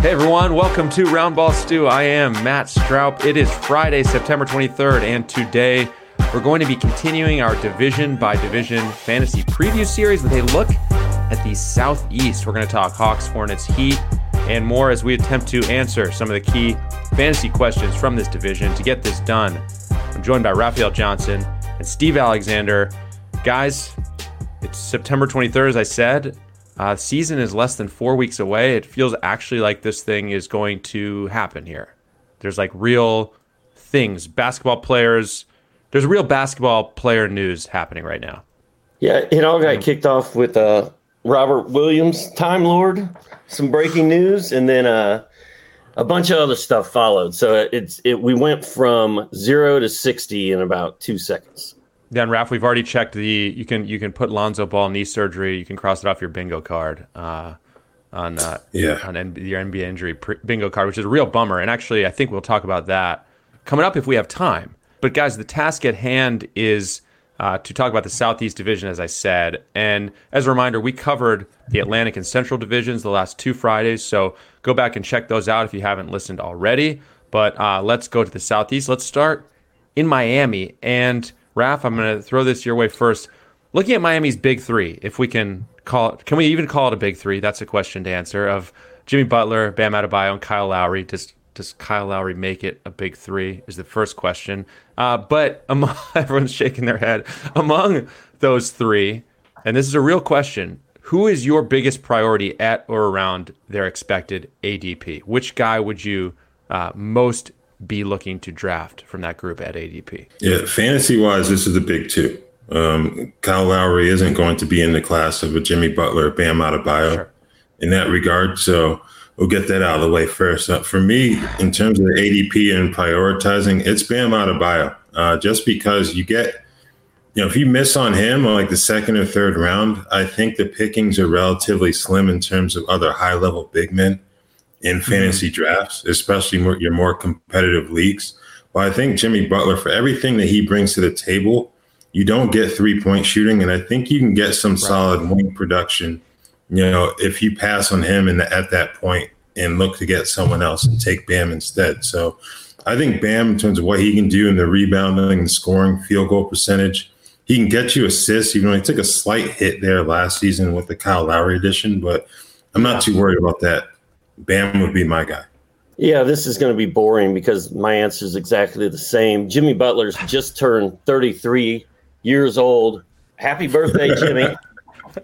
Hey everyone, welcome to Roundball Stew. I am Matt Stroup. It is Friday, September 23rd, and today we're going to be continuing our division by division fantasy preview series with a look at the Southeast. We're going to talk Hawks, Hornets, Heat, and more as we attempt to answer some of the key fantasy questions from this division. To get this done, I'm joined by Raphielle Johnson and Steve Alexander. Guys, it's September 23rd, as I said. Uh, season is less than four weeks away. It feels actually like this thing is going to happen here. There's like real things, basketball players. There's real basketball player news happening right now. Yeah, it all got kicked off with uh, Robert Williams, Time Lord, some breaking news, and then uh, a bunch of other stuff followed. So it's it we went from zero to sixty in about two seconds. Then Raf, we've already checked the. You can you can put Lonzo Ball knee surgery. You can cross it off your bingo card uh, on uh, yeah on N- your NBA injury bingo card, which is a real bummer. And actually, I think we'll talk about that coming up if we have time. But guys, the task at hand is uh, to talk about the Southeast Division, as I said. And as a reminder, we covered the Atlantic and Central divisions the last two Fridays. So go back and check those out if you haven't listened already. But uh, let's go to the Southeast. Let's start in Miami and Raf, I'm going to throw this your way first. Looking at Miami's big three, if we can call it, can we even call it a big three? That's a question to answer. Of Jimmy Butler, Bam Adebayo, and Kyle Lowry. Does does Kyle Lowry make it a big three? Is the first question. Uh, but among, everyone's shaking their head. Among those three, and this is a real question: Who is your biggest priority at or around their expected ADP? Which guy would you uh, most be looking to draft from that group at ADP? Yeah, fantasy wise, this is a big two. Um, Kyle Lowry isn't going to be in the class of a Jimmy Butler, Bam Adebayo sure. in that regard. So we'll get that out of the way first. Uh, for me, in terms of the ADP and prioritizing, it's Bam Adebayo. Uh, just because you get, you know, if you miss on him on like the second or third round, I think the pickings are relatively slim in terms of other high level big men in fantasy mm-hmm. drafts, especially more, your more competitive leagues. But I think Jimmy Butler, for everything that he brings to the table, you don't get three point shooting, and I think you can get some right. solid wing production. You know, if you pass on him and at that point and look to get someone else and take Bam instead. So I think Bam, in terms of what he can do in the rebounding and scoring, field goal percentage, he can get you assists. Even though he took a slight hit there last season with the Kyle Lowry addition, but I'm not too worried about that Bam would be my guy. Yeah, this is going to be boring because my answer is exactly the same. Jimmy Butler's just turned 33 years old. Happy birthday, Jimmy.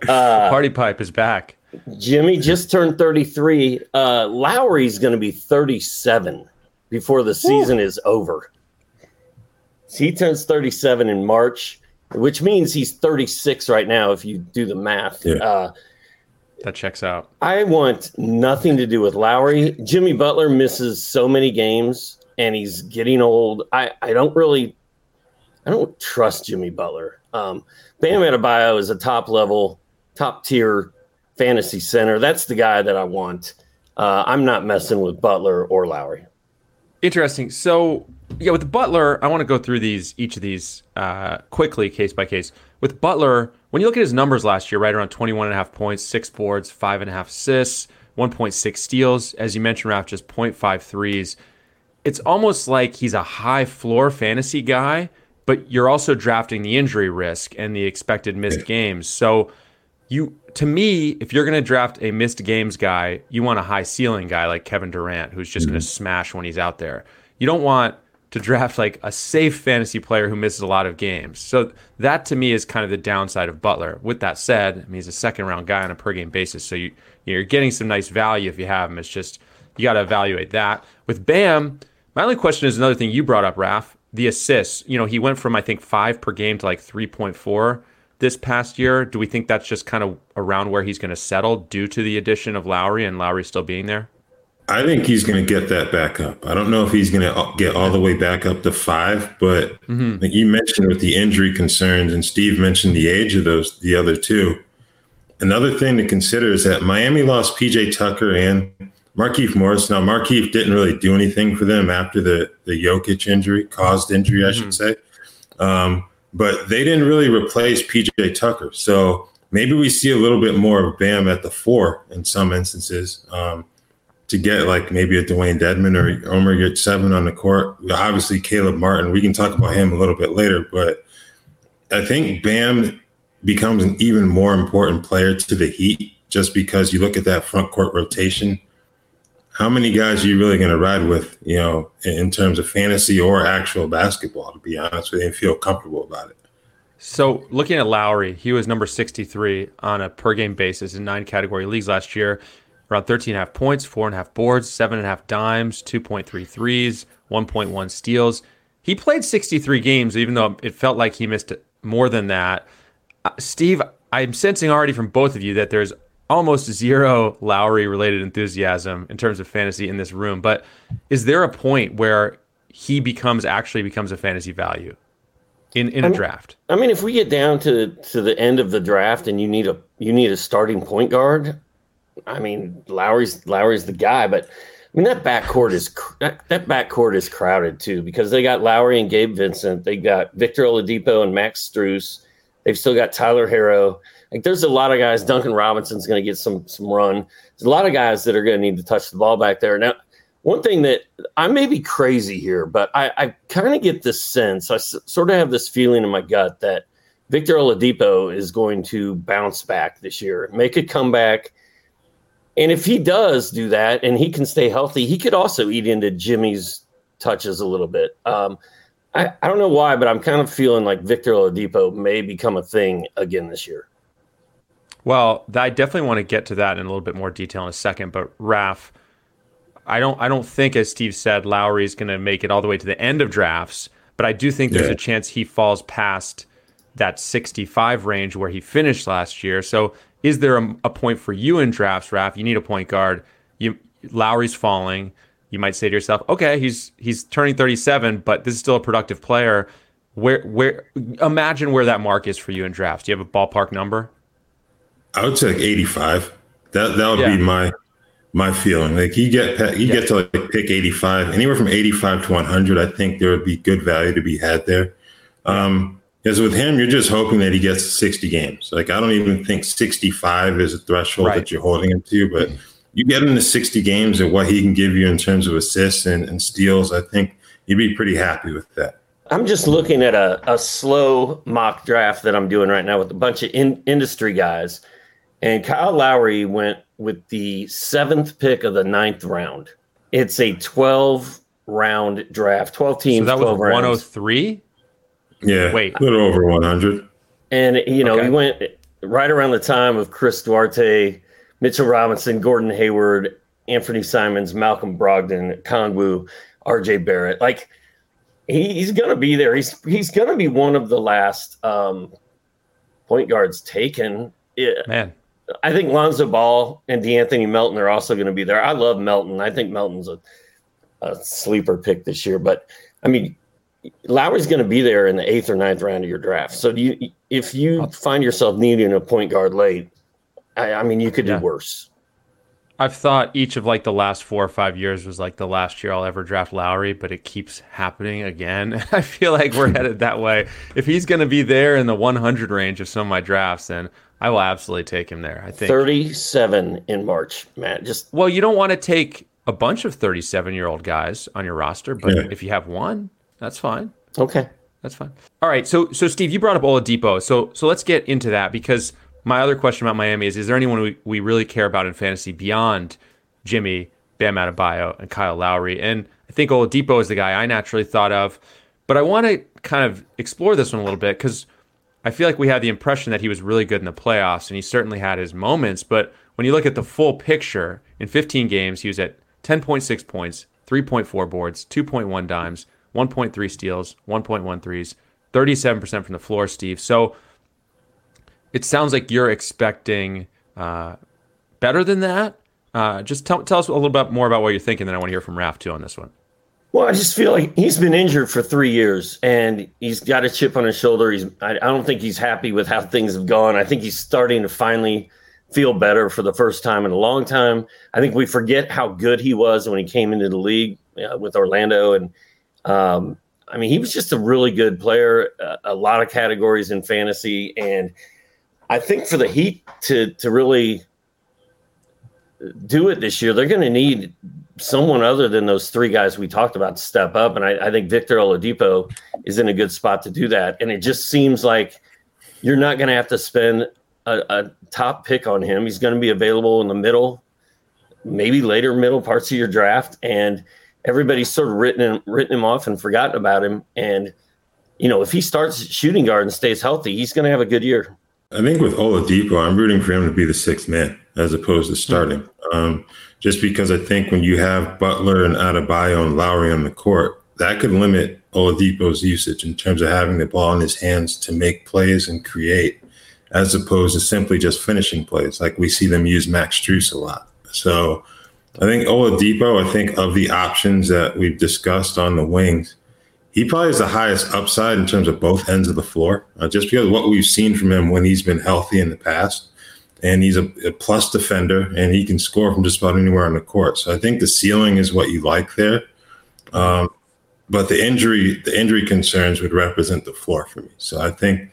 Uh, Party pipe is back. Jimmy just turned 33. Uh, Lowry's going to be 37 before the season Ooh. is over. He turns 37 in March, which means he's 36 right now if you do the math. Yeah. Uh, that checks out. I want nothing to do with Lowry. Jimmy Butler misses so many games and he's getting old. I, I don't really I don't trust Jimmy Butler. Um, Bam Adebayo is a top level, top tier fantasy center. That's the guy that I want. Uh, I'm not messing with Butler or Lowry. Interesting. So yeah, with Butler, I want to go through these each of these uh, quickly, case by case. With Butler, when you look at his numbers last year, right around 21 and a half points, six boards, five and a half assists, 1.6 steals, as you mentioned, Ralph, just 0.5 threes. It's almost like he's a high floor fantasy guy, but you're also drafting the injury risk and the expected missed games. So you to me, if you're going to draft a missed games guy, you want a high ceiling guy like Kevin Durant who's just mm-hmm. going to smash when he's out there. You don't want to draft like a safe fantasy player who misses a lot of games. So that to me is kind of the downside of Butler. With that said, I mean he's a second round guy on a per game basis, so you you're getting some nice value if you have him. It's just you got to evaluate that. With Bam, my only question is another thing you brought up, Raf. the assists, you know, he went from I think five per game to like three point four this past year. Do we think that's just kind of around where he's going to settle due to the addition of Lowry and Lowry still being there? I think he's going to get that back up. I don't know if he's going to get all the way back up to five, but mm-hmm. you mentioned with the injury concerns, and Steve mentioned the age of those, the other two. Another thing to consider is that Miami lost PJ Tucker and Markieff Morris. Now, Markieff didn't really do anything for them after the, the Jokic injury, caused injury, I should mm-hmm. say. Um, but they didn't really replace PJ Tucker. So maybe we see a little bit more of Bam at the four in some instances. Um, to get like maybe a Dewayne Dedmon or Omer Yurtseven on the court. Obviously, Caleb Martin. We can talk about him a little bit later, but I think Bam becomes an even more important player to the Heat just because you look at that front court rotation. How many guys are you really going to ride with, you know, in terms of fantasy or actual basketball, to be honest with you, and feel comfortable about it? So, looking at Lowry, he was number 63 on a per game basis in nine category leagues last year around 13 and a half points, four and a half boards, seven and a half dimes, 2.3 threes, 1.1 steals. He played 63 games, even though it felt like he missed more than that. Uh, Steve, I'm sensing already from both of you that there's almost zero Lowry related enthusiasm in terms of fantasy in this room. But is there a point where he becomes actually becomes a fantasy value in, in a mean, draft? I mean, if we get down to to the end of the draft and you need a you need a starting point guard, I mean, Lowry's Lowry's the guy, but I mean that backcourt is that, that backcourt is crowded too because they got Lowry and Gabe Vincent, they got Victor Oladipo and Max Strus, they've still got Tyler Herro. Like there's a lot of guys. Duncan Robinson's going to get some some run. There's a lot of guys that are going to need to touch the ball back there. Now, one thing that I may be crazy here, but I, I kind of get this sense. I s- sort of have this feeling in my gut that Victor Oladipo is going to bounce back this year, make a comeback and if he does do that and he can stay healthy, he could also eat into Jimmy's touches a little bit. Um, I, I don't know why, but I'm kind of feeling like Victor Oladipo may become a thing again this year. Well, I definitely want to get to that in a little bit more detail in a second. But Raf, I don't, I don't think, as Steve said, Lowry is going to make it all the way to the end of drafts. But I do think there's yeah. a chance he falls past that 65 range where he finished last year. So is there a, a point for you in drafts, Raf? You need a point guard. You Lowry's falling. You might say to yourself, okay, he's he's turning 37, but this is still a productive player. Where where imagine where that mark is for you in drafts. Do you have a ballpark number? I would say like 85. That that would yeah. be my my feeling. Like you get you yeah. get to like pick 85, anywhere from 85 to 100. I think there would be good value to be had there. Um, because with him, you're just hoping that he gets 60 games. Like I don't even think 65 is a threshold right. that you're holding him to, but you get him to 60 games and what he can give you in terms of assists and, and steals, I think you'd be pretty happy with that. I'm just looking at a, a slow mock draft that I'm doing right now with a bunch of in, industry guys. And Kyle Lowry went with the seventh pick of the ninth round. It's a 12 round draft, 12 teams. So that was 103? Yeah. Wait. A little over 100. And, you know, okay. he went right around the time of Chris Duarte, Mitchell Robinson, Gordon Hayward, Anfernee Simons, Malcolm Brogdon, Kongwu, RJ Barrett. Like, he, he's going to be there. He's he's going to be one of the last um, point guards taken. It, Man. I think Lonzo Ball and De'Anthony Melton are also going to be there. I love Melton. I think Melton's a, a sleeper pick this year. But, I mean, Lowry's going to be there in the eighth or ninth round of your draft. So you, if you uh, find yourself needing a point guard late, I, I mean, you could yeah. do worse. I've thought each of like the last four or five years was like the last year I'll ever draft Lowry, but it keeps happening again. I feel like we're headed that way. If he's going to be there in the 100 range of some of my drafts, then I will absolutely take him there. I think 37 in March, Matt. Just well, you don't want to take a bunch of 37 year old guys on your roster, but yeah. if you have one, that's fine. Okay. That's fine. All right. So so Steve, you brought up Oladipo. So so let's get into that because my other question about Miami is: Is there anyone we, we really care about in fantasy beyond Jimmy, Bam Adebayo, and Kyle Lowry? And I think Oladipo is the guy I naturally thought of. But I want to kind of explore this one a little bit because I feel like we had the impression that he was really good in the playoffs, and he certainly had his moments. But when you look at the full picture, in 15 games, he was at 10.6 points, 3.4 boards, 2.1 dimes, 1.3 steals, 1.1 threes, 37% from the floor, Steve. So it sounds like you're expecting uh, better than that. Uh, just tell, tell us a little bit more about what you're thinking, then I want to hear from Raf too on this one. Well, I just feel like he's been injured for three years and he's got a chip on his shoulder. He's I, I don't think he's happy with how things have gone. I think he's starting to finally feel better for the first time in a long time. I think we forget how good he was when he came into the league uh, with Orlando, and um, I mean he was just a really good player. Uh, a lot of categories in fantasy, and I think for the Heat to to really do it this year, they're going to need someone other than those three guys we talked about to step up. And I, I, think Victor Oladipo is in a good spot to do that. And it just seems like you're not going to have to spend a, a, top pick on him. He's going to be available in the middle, maybe later middle parts of your draft. And everybody's sort of written him, written him off and forgotten about him. And, you know, if he starts shooting guard and stays healthy, he's going to have a good year. I think with Oladipo, I'm rooting for him to be the sixth man as opposed to starting. Um, just because I think when you have Butler and Adebayo and Lowry on the court, that could limit Oladipo's usage in terms of having the ball in his hands to make plays and create, as opposed to simply just finishing plays. Like we see them use Max Strus a lot. So I think Oladipo, I think of the options that we've discussed on the wings, he probably has the highest upside in terms of both ends of the floor, uh, just because what we've seen from him when he's been healthy in the past. And he's a, a, plus defender, and he can score from just about anywhere on the court. So I think the ceiling is what you like there. Um, but the injury, the injury concerns would represent the floor for me. So I think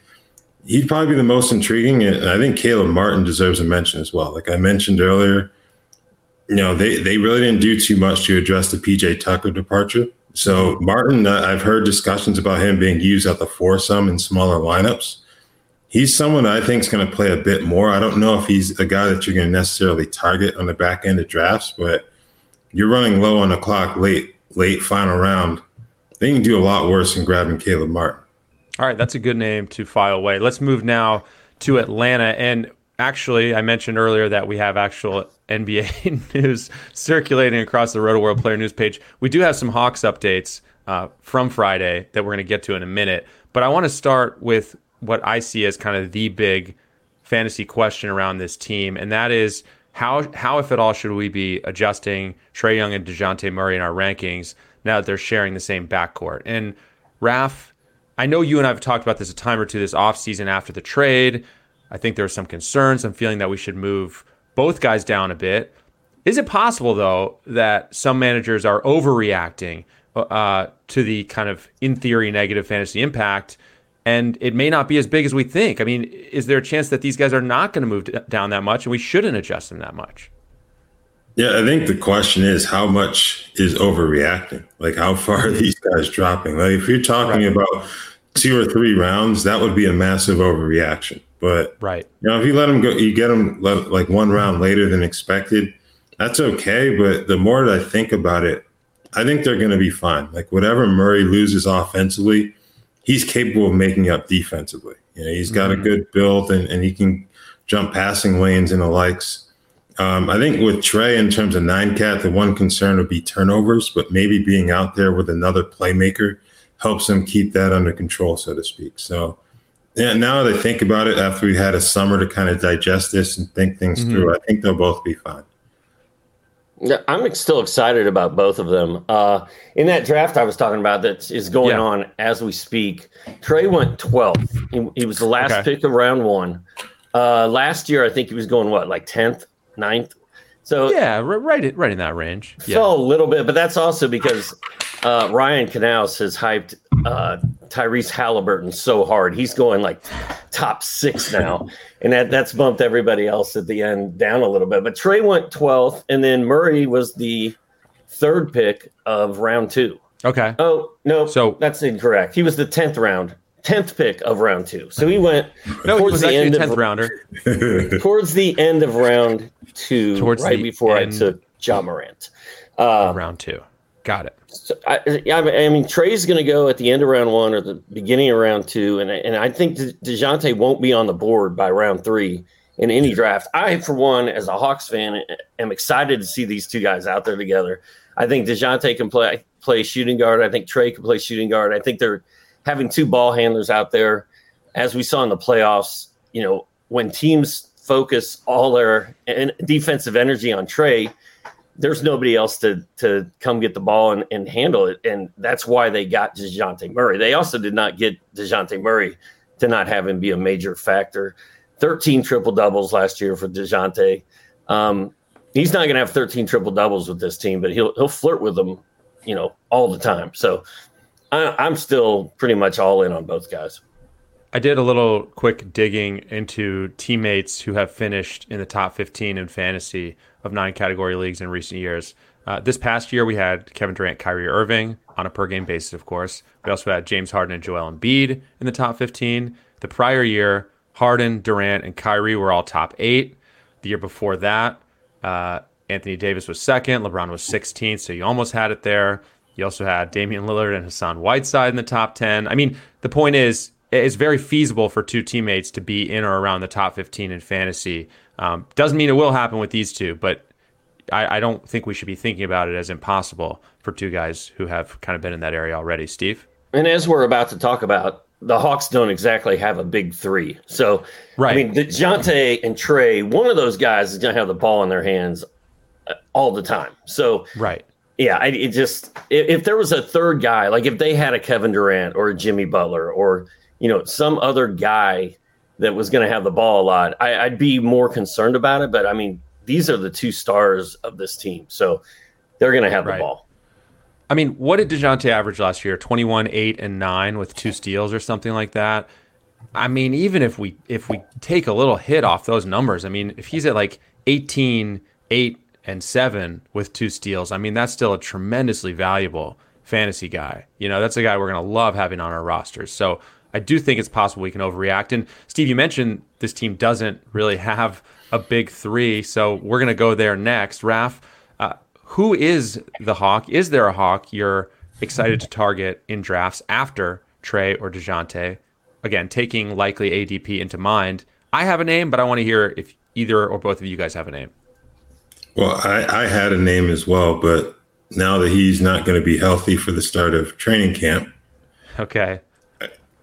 he'd probably be the most intriguing, and I think Caleb Martin deserves a mention as well. Like I mentioned earlier, you know, they they really didn't do too much to address the PJ Tucker departure. So Martin, uh, I've heard discussions about him being used at the foursome in smaller lineups. He's someone I think is going to play a bit more. I don't know if he's a guy that you're going to necessarily target on the back end of drafts, but you're running low on the clock late, late final round. They can do a lot worse than grabbing Caleb Martin. All right, that's a good name to file away. Let's move now to Atlanta. And actually, I mentioned earlier that we have actual NBA news circulating across the Rotoworld Player News page. We do have some Hawks updates uh, from Friday that we're going to get to in a minute. But I want to start with what I see as kind of the big fantasy question around this team, and that is how how if at all should we be adjusting Trae Young and Dejounte Murray in our rankings now that they're sharing the same backcourt? And Raf, I know you and I have talked about this a time or two this offseason after the trade. I think there are some concerns. I'm feeling that we should move both guys down a bit. Is it possible, though, that some managers are overreacting uh, to the kind of, in theory, negative fantasy impact? And it may not be as big as we think. I mean, is there a chance that these guys are not going to move down that much and we shouldn't adjust them that much? Yeah, I think the question is how much is overreacting? Like, how far are these guys dropping? Like, if you're talking right. about two or three rounds, that would be a massive overreaction. But right, you know, if you let them go, you get them like one round later than expected. That's okay. But the more that I think about it, I think they're going to be fine. Like whatever Murray loses offensively, he's capable of making up defensively. You know, he's got mm-hmm. a good build and, and he can jump passing lanes and the likes. Um, I think with Trae, in terms of nine cat, the one concern would be turnovers, but maybe being out there with another playmaker helps him keep that under control, so to speak. So yeah, now that I think about it, after we had a summer to kind of digest this and think things mm-hmm. through, I think they'll both be fine. Yeah, I'm still excited about both of them. Uh, in that draft I was talking about that is going yeah. on as we speak, Trae went 12th. He, he was the last okay. pick of round one. Uh, last year, I think he was going what, like 10th, 9th? So yeah, right, right in that range. Yeah. Fell a little bit, but that's also because uh, Ryan Canals has hyped uh, Tyrese Haliburton so hard. He's going like top six now, and that that's bumped everybody else at the end down a little bit. But Trae went 12th, and then Murray was the third pick of round two. Okay. Oh no, so that's incorrect. He was the tenth round, tenth pick of round two. So he went no, towards he the end tenth of, rounder. towards the end of round two, towards right before end. I took Ja Morant. Uh, round two. Got it. So I, I mean, Trae's going to go at the end of round one or the beginning of round two, and and I think Dejounte won't be on the board by round three in any draft. I, for one, as a Hawks fan, am excited to see these two guys out there together. I think Dejounte can play. play shooting guard. I think Trae can play shooting guard. I think they're having two ball handlers out there, as we saw in the playoffs. You know, when teams focus all their defensive energy on Trae, there's nobody else to to come get the ball and, and handle it. And that's why they got DeJounte Murray. They also did not get DeJounte Murray to not have him be a major factor. 13 triple doubles last year for DeJounte. Um, he's not going to have 13 triple doubles with this team, but he'll he'll flirt with them, you know, all the time. So I, I'm still pretty much all in on both guys. I did a little quick digging into teammates who have finished in the top 15 in fantasy of nine category leagues in recent years. Uh, this past year, we had Kevin Durant, Kyrie Irving on a per game basis, of course. We also had James Harden and Joel Embiid in the top 15. The prior year, Harden, Durant, and Kyrie were all top eight. The year before that, uh, Anthony Davis was second, LeBron was 16th, so you almost had it there. You also had Damian Lillard and Hassan Whiteside in the top 10. I mean, the point is, it's very feasible for two teammates to be in or around the top 15 in fantasy. Um, doesn't mean it will happen with these two, but I, I, don't think we should be thinking about it as impossible for two guys who have kind of been in that area already. Steve? And as we're about to talk about, the Hawks don't exactly have a big three. So, right. I mean, DeJounte and Trae, one of those guys is going to have the ball in their hands uh, all the time. So, right. Yeah, I, it just if, if there was a third guy, like if they had a Kevin Durant or a Jimmy Butler or you know some other guy that was going to have the ball a lot, I, I'd be more concerned about it. But I mean, these are the two stars of this team, so they're going to have right. the ball. I mean, what did Dejounte average last year? Twenty one, eight, and nine with two steals or something like that. I mean, even if we if we take a little hit off those numbers, I mean, if he's at like 18, 8, and seven with two steals, I mean, that's still a tremendously valuable fantasy guy. You know, that's a guy we're gonna love having on our rosters. So I do think it's possible we can overreact. And Steve, you mentioned this team doesn't really have a big three, so we're gonna go there next. Raf, uh, who is the hawk? Is there a hawk you're excited to target in drafts after Trae or Dejounte? Again, taking likely ADP into mind. I have a name, but I want to hear if either or both of you guys have a name. Well, I, I had a name as well, but now that he's not going to be healthy for the start of training camp, okay,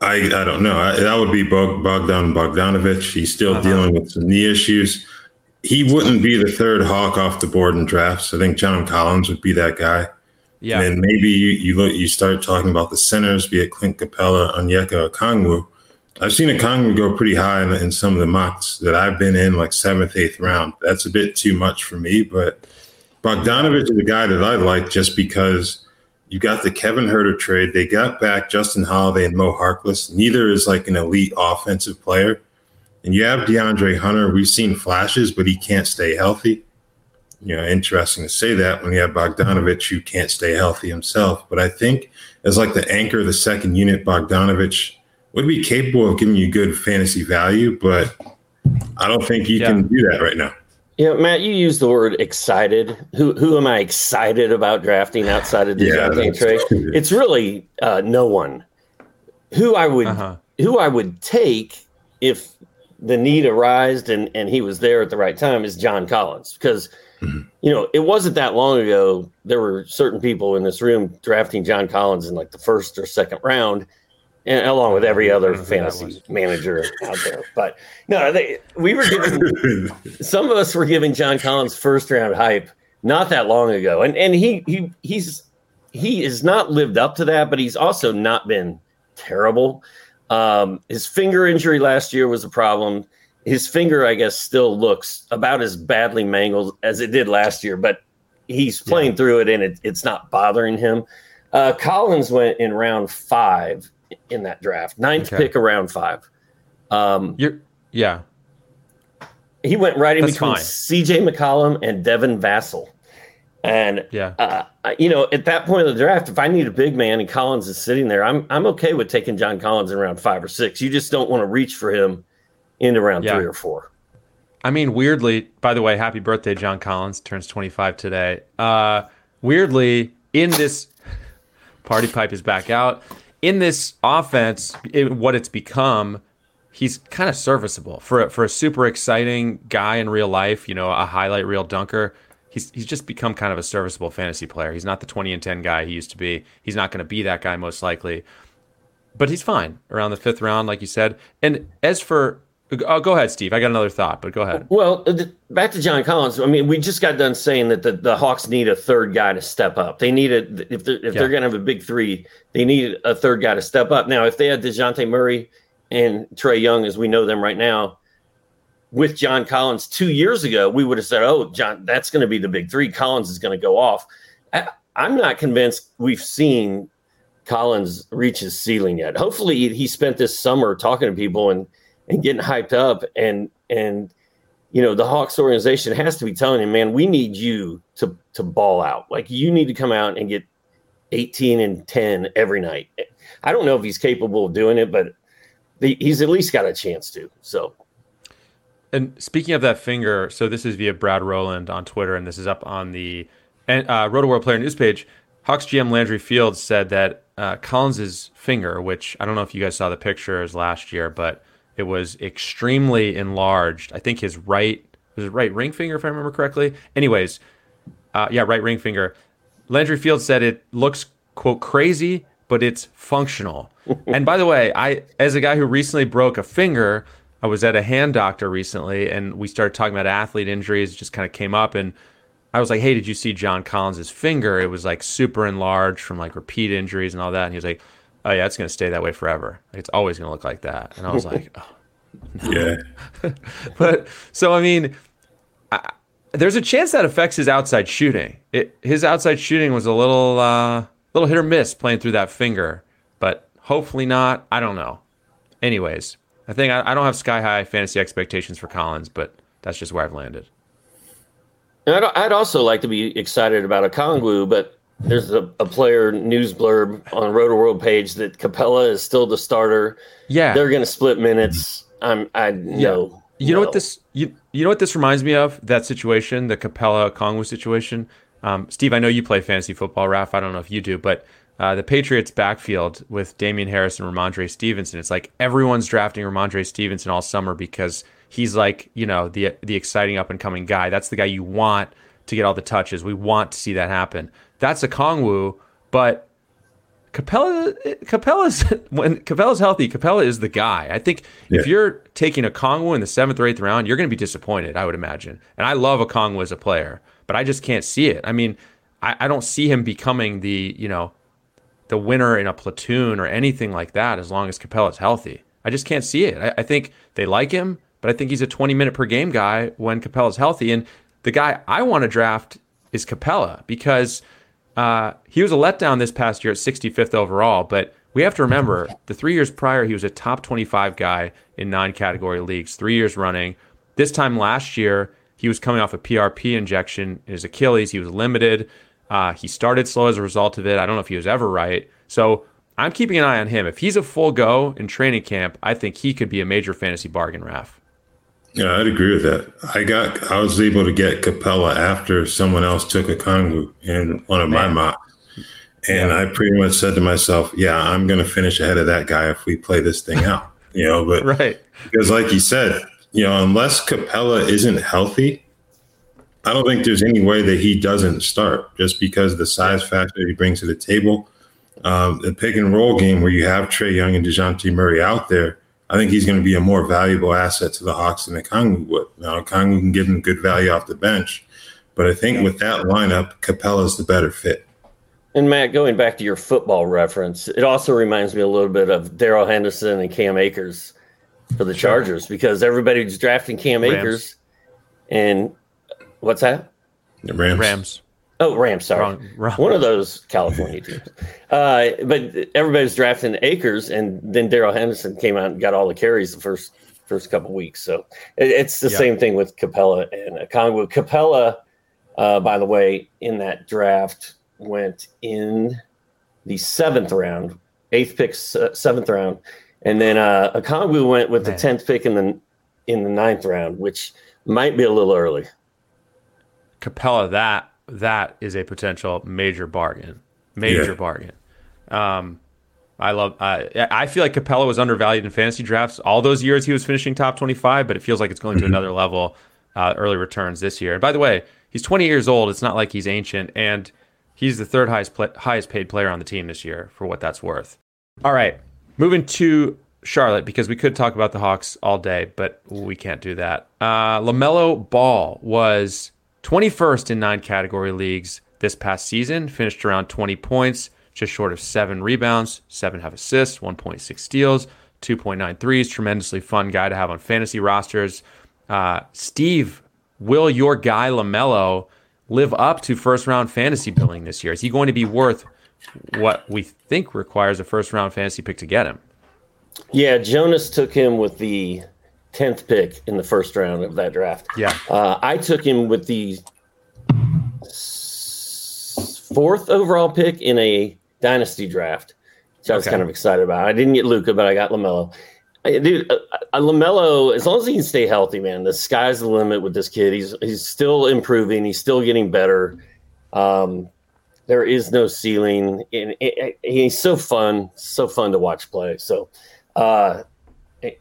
I, I don't know. I, that would be Bogdan Bogdanovich. He's still uh-huh. dealing with some knee issues. He wouldn't be the third hawk off the board in drafts. I think John Collins would be that guy. Yeah. And maybe you you, look, you start talking about the centers, be it Clint Capela, Onyeka Okongwu. I've seen a Okongwu go pretty high in, in, some of the mocks that I've been in, like seventh, eighth round. That's a bit too much for me, but Bogdanovich is a guy that I like just because you got the Kevin Huerter trade. They got back Justin Holiday and Mo Harkless. Neither is like an elite offensive player. And you have DeAndre Hunter. We've seen flashes, but he can't stay healthy. You know, interesting to say that when you have Bogdanovich, who can't stay healthy himself. But I think as like the anchor of the second unit, Bogdanovich would be capable of giving you good fantasy value, but I don't think you yeah. can do that right now. Yeah, Matt, you used the word excited. Who who am I excited about drafting outside of the yeah, Trae? It's really uh, no one. Who I would uh-huh. who I would take if the need arose and and he was there at the right time is John Collins because mm-hmm. you know it wasn't that long ago there were certain people in this room drafting John Collins in like the first or second round and along with every other fantasy manager out there. But no, they, we were giving some of us were giving John Collins first round hype not that long ago, and and he he he's he has not lived up to that, but he's also not been terrible. Um, his finger injury last year was a problem. His finger, I guess, still looks about as badly mangled as it did last year, but he's playing yeah. through it and it, it's not bothering him. Uh, Collins went in round five in that draft. Ninth okay. pick around five. Um, You're, yeah. He went right in That's between CJ McCollum and Devin Vassell. And yeah, uh, you know, at that point of the draft, if I need a big man and Collins is sitting there, I'm I'm okay with taking John Collins in round five or six. You just don't want to reach for him into round yeah. three or four. I mean, weirdly, by the way, happy birthday, John Collins turns 25 today. Uh, weirdly, in this party pipe is back out in this offense, what it's become, he's kind of serviceable for a, for a super exciting guy in real life. You know, a highlight reel dunker. he's he's just become kind of a serviceable fantasy player. He's not the 20 and 10 guy he used to be. He's not going to be that guy most likely. But he's fine around the fifth round, like you said. And as for Oh, go ahead, Steve. I got another thought, but go ahead. Well, uh, back to John Collins. I mean, we just got done saying that the, the Hawks need a third guy to step up. They need a if they're if yeah. they're going to have a big three, they need a third guy to step up. Now, if they had Dejounte Murray and Trae Young, as we know them right now, with John Collins two years ago, we would have said, "Oh, John, that's going to be the big three. Collins is going to go off." I, I'm not convinced we've seen Collins reach his ceiling yet. Hopefully, he spent this summer talking to people and and getting hyped up and and you know the Hawks organization has to be telling him, man, we need you to to ball out. Like you need to come out and get 18 and 10 every night. I don't know if he's capable of doing it, but the, he's at least got a chance to. So. And speaking of that finger, so this is via Brad Rowland on Twitter, and this is up on the uh, Rotoworld Player News page. Hawks GM Landry Fields said that uh, Collins's finger, which I don't know if you guys saw the pictures last year, but it was extremely enlarged. I think his right was it right ring finger, if I remember correctly. Anyways, uh, yeah, right ring finger. Landry Field said it looks quote crazy, but it's functional. and by the way, I as a guy who recently broke a finger, I was at a hand doctor recently, and we started talking about athlete injuries. It just kind of came up, and I was like, "Hey, did you see John Collins's finger? It was like super enlarged from like repeat injuries and all that." And he was like, oh yeah, it's going to stay that way forever. It's always going to look like that. And I was like, oh, no. yeah. but so I mean, I, there's a chance that affects his outside shooting. It, his outside shooting was a little, uh, little hit or miss playing through that finger, but hopefully not. I don't know. Anyways, I think I, I don't have sky high fantasy expectations for Collins, but that's just where I've landed. I'd, I'd also like to be excited about Okongwu, but there's a, a player news blurb on Rotoworld page that Capela is still the starter. Yeah, they're going to split minutes. I'm I yeah. know. You know what this you you know what this reminds me of that situation, the Capela Okongwu situation. Um, Steve, I know you play fantasy football. Raf, I don't know if you do, but uh, the Patriots backfield with Damien Harris and Rhamondre Stevenson. It's like everyone's drafting Rhamondre Stevenson all summer because he's like you know the the exciting up and coming guy. That's the guy you want to get all the touches. We want to see that happen. That's Okongwu, but Capela Capela's when Capela's healthy, Capela is the guy. I think yeah. if you're taking Okongwu in the seventh or eighth round, you're going to be disappointed. I would imagine. And I love Okongwu as a player, but I just can't see it. I mean, I, I don't see him becoming the you know the winner in a platoon or anything like that as long as Capela's healthy. I just can't see it. I, I think they like him, but I think he's a 20 minute per game guy when Capela's healthy. And the guy I want to draft is Capela because uh, he was a letdown this past year at 65th overall, but we have to remember the three years prior, he was a top 25 guy in nine category leagues, three years running. This time last year, he was coming off a PRP injection in his Achilles. He was limited. Uh, he started slow as a result of it. I don't know if he was ever right. So I'm keeping an eye on him. If he's a full go in training camp, I think he could be a major fantasy bargain, Raf. Yeah, I'd agree with that. I got I was able to get Capela after someone else took Okongwu in one of Man. my mocks. And yeah. I pretty much said to myself, yeah, I'm going to finish ahead of that guy if we play this thing out, you know, but right. Because like you said, you know, unless Capela isn't healthy, I don't think there's any way that he doesn't start just because the size factor he brings to the table. Um, the pick and roll game where you have Trae Young and DeJounte Murray out there, I think he's going to be a more valuable asset to the Hawks than Okongwu would. Now, Okongwu can give him good value off the bench, but I think with that lineup, Capela's the better fit. And Matt, going back to your football reference, it also reminds me a little bit of Darrell Henderson and Cam Akers for the Chargers because everybody's drafting Cam Rams. Akers, and what's that? The Rams. Rams. Oh, Rams. Sorry, wrong, wrong. one of those California teams. Uh, but everybody's drafting Akers, and then Darrell Henderson came out and got all the carries the first first couple weeks. So it, it's the same thing with Capela and Okongwu. Capela, uh, by the way, in that draft went in the seventh round, eighth pick, seventh round, and then uh, Okongwu went with Man. the tenth pick in the in the ninth round, which might be a little early. Capela, that that is a potential major bargain. Major yeah. bargain. Um, I love. Uh, I feel like Capela was undervalued in fantasy drafts all those years he was finishing top twenty-five, but it feels like it's going to mm-hmm. another level. Uh, early returns this year. And by the way, he's 20 years old. It's not like he's ancient, and he's the third highest play, highest paid player on the team this year for what that's worth. All right, moving to Charlotte because we could talk about the Hawks all day, but we can't do that. Uh, LaMelo Ball was 21st in nine category leagues this past season, finished around 20 points, just short of seven rebounds, seven half assists, 1.6 steals, 2.9 threes. Tremendously fun guy to have on fantasy rosters. Uh, Steve, will your guy LaMelo live up to first round fantasy billing this year? Is he going to be worth what we think requires a first round fantasy pick to get him? Yeah, Jonas took him with the 10th pick in the first round of that draft. Yeah. Uh, I took him with the fourth overall pick in a dynasty draft, which I was Okay. kind of excited about. I didn't get Luka, but I got Lamelo. I- Dude, uh, uh, Lamelo, as long as he can stay healthy, man, the sky's the limit with this kid. He's he's still improving. He's still getting better. Um, there is no ceiling, and and he's so fun, so fun to watch play. So, uh,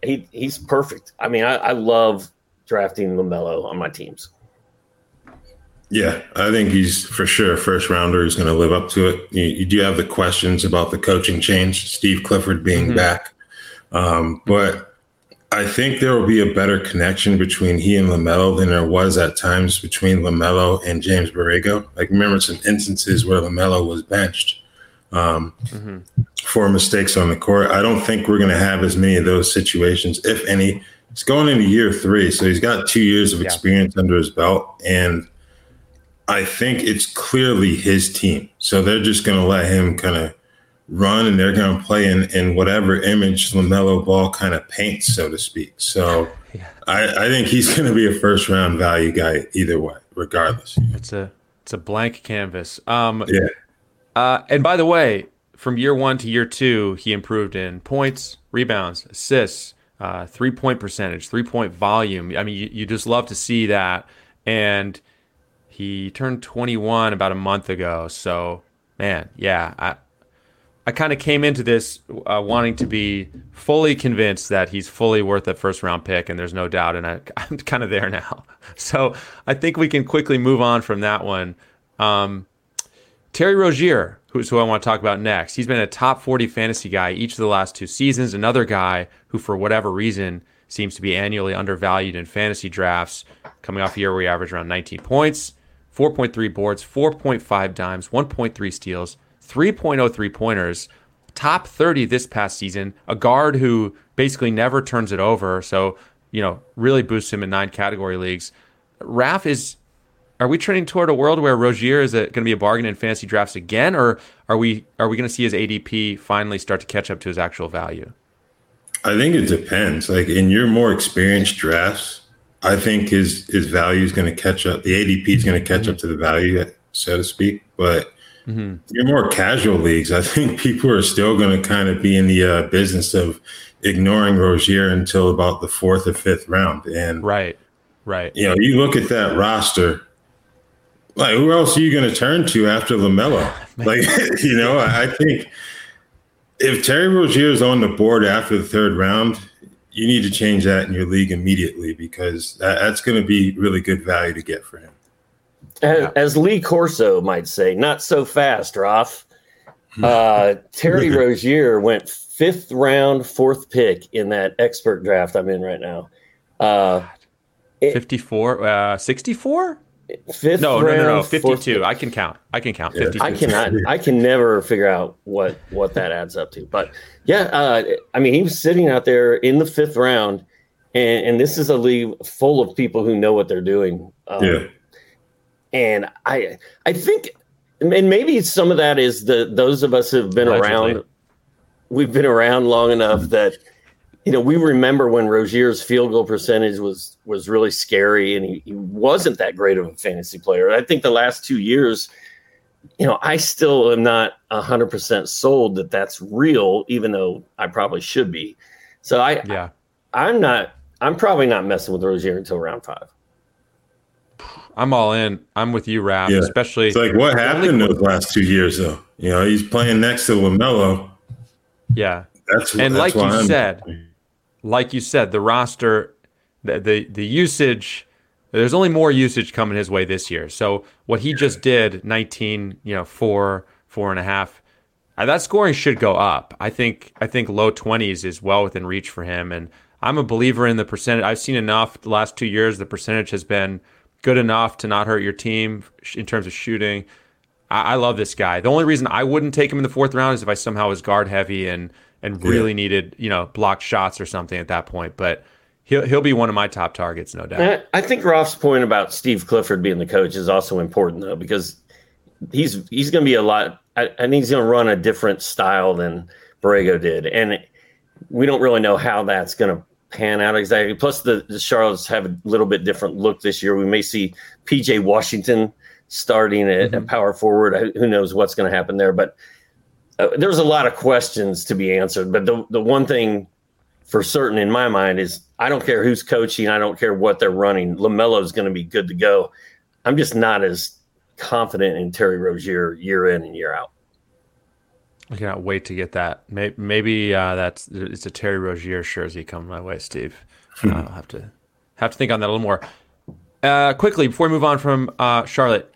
he he's perfect. I mean, I, I love drafting Lamelo on my teams. Yeah, I think he's for sure a first rounder. He's going to live up to it. You, you do have the questions about the coaching change, Steve Clifford being Mhm. back, um, but I think there will be a better connection between he and Lamelo than there was at times between Lamelo and James Borrego. Like remember some instances where Lamelo was benched um, Mhm. for mistakes on the court. I don't think we're going to have as many of those situations, if any. It's going into year three, so he's got two years of Yeah. experience under his belt, and I think it's clearly his team. So they're just going to let him kind of run and they're going to play in, in whatever image LaMelo Ball kind of paints, so to speak. So Yeah. I, I think he's going to be a first round value guy either way, regardless. It's a it's a blank canvas. Um, Yeah. Uh, and by the way, from year one to year two, he improved in points, rebounds, assists, uh, three point percentage, three point volume. I mean, you, you just love to see that. And he turned 21 about a month ago. So, man, yeah, I, I kind of came into this uh, wanting to be fully convinced that he's fully worth a first round pick, and there's no doubt. And I, I'm kind of there now. So I think we can quickly move on from that one. Um, Terry Rozier, who's who I want to talk about next. He's been a top 40 fantasy guy each of the last two seasons. Another guy who, for whatever reason, seems to be annually undervalued in fantasy drafts, coming off a year where he averaged around 19 points, 4.3 boards, 4.5 dimes, 1.3 steals, 3.03 pointers, top 30 this past season. A guard who basically never turns it over. So, you know, really boosts him in nine category leagues. Raf is are we trending toward a world where Rozier is going to be a bargain in fantasy drafts again, or are we are we going to see his ADP finally start to catch up to his actual value? I think it depends. Like in your more experienced drafts, I think his his value is going to catch up. The ADP is going to catch up to the value, so to speak. But Mm-hmm. your more casual leagues, I think people are still going to kind of be in the uh, business of ignoring Rozier until about the fourth or fifth round. And Right, right. you know, you look at that roster. Like, who else are you going to turn to after Lamelo? like, you know, I I think if Terry Rozier is on the board after the third round, you need to change that in your league immediately because that, that's going to be really good value to get for him. As, as Lee Corso might say, not so fast, Roth. Uh, Terry Rozier went fifth round, fourth pick in that expert draft I'm in right now. Uh, 54, uh, 64? Fifth No, no, round, no, no, fourth 52. pick. I can count. I can count. Yeah. 52. I cannot. I can never figure out what what that adds up to. But yeah, uh, I mean, he was sitting out there in the fifth round, and, and this is a league full of people who know what they're doing. Um, Yeah. and I I think, and maybe some of that is the those of us who've been Allegedly. around. We've been around long enough that you know we remember when Rozier's field goal percentage was was really scary, and he, he wasn't that great of a fantasy player. I think the last two years, you know, I still am not hundred percent sold that that's real, even though I probably should be. So I Yeah. I'm not. I'm probably not messing with Rozier until round five. I'm all in. I'm with you, Raf, Yeah. especially. It's like what happened those last two years, though. You know, he's playing next to Lamelo. yeah. That's And that's like you I'm- said, like you said, the roster, the, the the usage There's only more usage coming his way this year. So what he just did, 19, you know, four, four and a half, uh, that scoring should go up. I think I think low 20s is well within reach for him. And I'm a believer in the percentage. I've seen enough the last two years. The percentage has been good enough to not hurt your team in terms of shooting. I, I love this guy. The only reason I wouldn't take him in the fourth round is if I somehow was guard heavy and and really yeah. needed you know blocked shots or something at that point. But he'll he'll be one of my top targets, no doubt. I think Raf's point about Steve Clifford being the coach is also important though because he's he's going to be a lot. I, I think he's going to run a different style than Borrego did, and we don't really know how that's going to pan out exactly. Plus, the, the Charlottes have a little bit different look this year. We may see PJ Washington starting at, mm-hmm. power forward. Who knows what's going to happen there? But uh, there's a lot of questions to be answered. But the the one thing for certain in my mind is I don't care who's coaching. I don't care what they're running. LaMelo is going to be good to go. I'm just not as confident in Terry Rozier year in and year out. I cannot wait to get that. Maybe, maybe uh, that's it's a Terry Rozier jersey coming my way, Steve. Hmm. Uh, I'll have to have to think on that a little more. Uh, quickly before we move on from uh, Charlotte,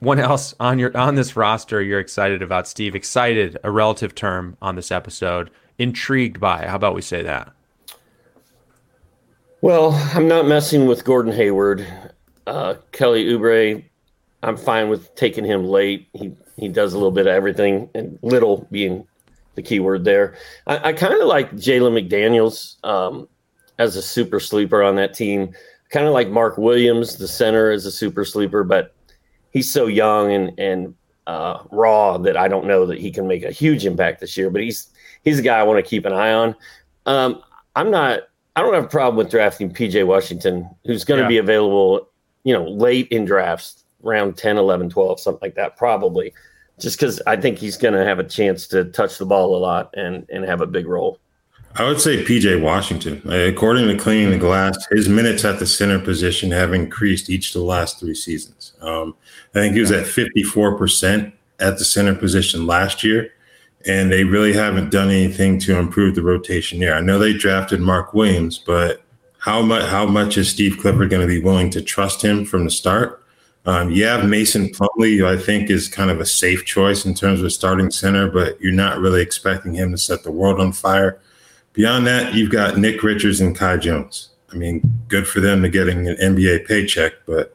anyone else on your on this roster you're excited about? Steve, excited a relative term on this episode. Intrigued by? How about we say that? Well, I'm not messing with Gordon Hayward. Uh, Kelly Oubre, I'm fine with taking him late. He he does a little bit of everything, and little being the key word there. I, I kind of like Jalen McDaniels um, as a super sleeper on that team. Kind of like Mark Williams, the center, as a super sleeper, but he's so young and and uh, raw that I don't know that he can make a huge impact this year. But he's he's a guy I want to keep an eye on. Um, I'm not. I don't have a problem with drafting PJ Washington, who's going to yeah. be available, you know, late in drafts round 10, 11, 12, something like that, probably. Just because I think he's going to have a chance to touch the ball a lot and, and have a big role. I would say PJ Washington. According to Cleaning the Glass, his minutes at the center position have increased each of the last three seasons. Um, I think he was at 54% at the center position last year, and they really haven't done anything to improve the rotation there. I know they drafted Mark Williams, but how much how much is Steve Clifford going to be willing to trust him from the start? Um, you have Mason Plumlee, who I think is kind of a safe choice in terms of starting center, but you're not really expecting him to set the world on fire. Beyond that, you've got Nick Richards and Kai Jones. I mean, good for them to getting an NBA paycheck, but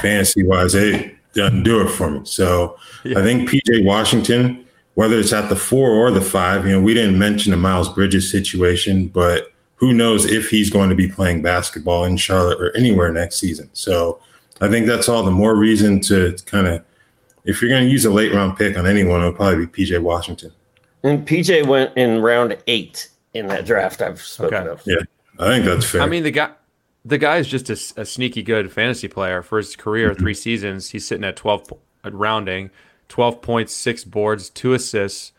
fantasy wise, they doesn't do it for me. So yeah. I think PJ Washington, whether it's at the four or the five, you know, we didn't mention the Miles Bridges situation, but who knows if he's going to be playing basketball in Charlotte or anywhere next season. So I think that's all the more reason to kind of, if you're going to use a late round pick on anyone, it'll probably be PJ Washington. And PJ went in round eight in that draft I've spoken okay. of. Yeah, I think that's fair. I mean, the guy, the guy is just a, a sneaky good fantasy player for his career. Mm-hmm. Three seasons, he's sitting at 12 at rounding, twelve point six boards, two assists,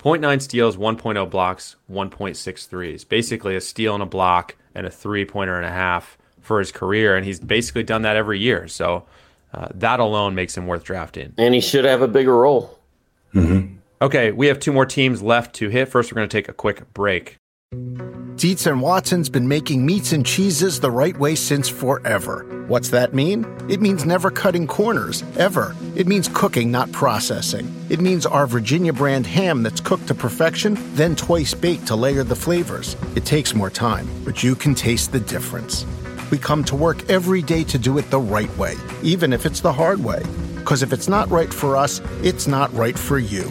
0.9 steals, 1.0 blocks, 1.6 threes. Basically, a steal and a block and a three pointer and a half for his career, and he's basically done that every year. So uh, that alone makes him worth drafting. And he should have a bigger role. Mm-hmm. Okay, we have two more teams left to hit. First, we're going to take a quick break. Dietz and Watson's been making meats and cheeses the right way since forever. What's that mean? It means never cutting corners, ever. It means cooking, not processing. It means our Virginia brand ham that's cooked to perfection, then twice baked to layer the flavors. It takes more time, but you can taste the difference. We come to work every day to do it the right way, even if it's the hard way. Because if it's not right for us, it's not right for you.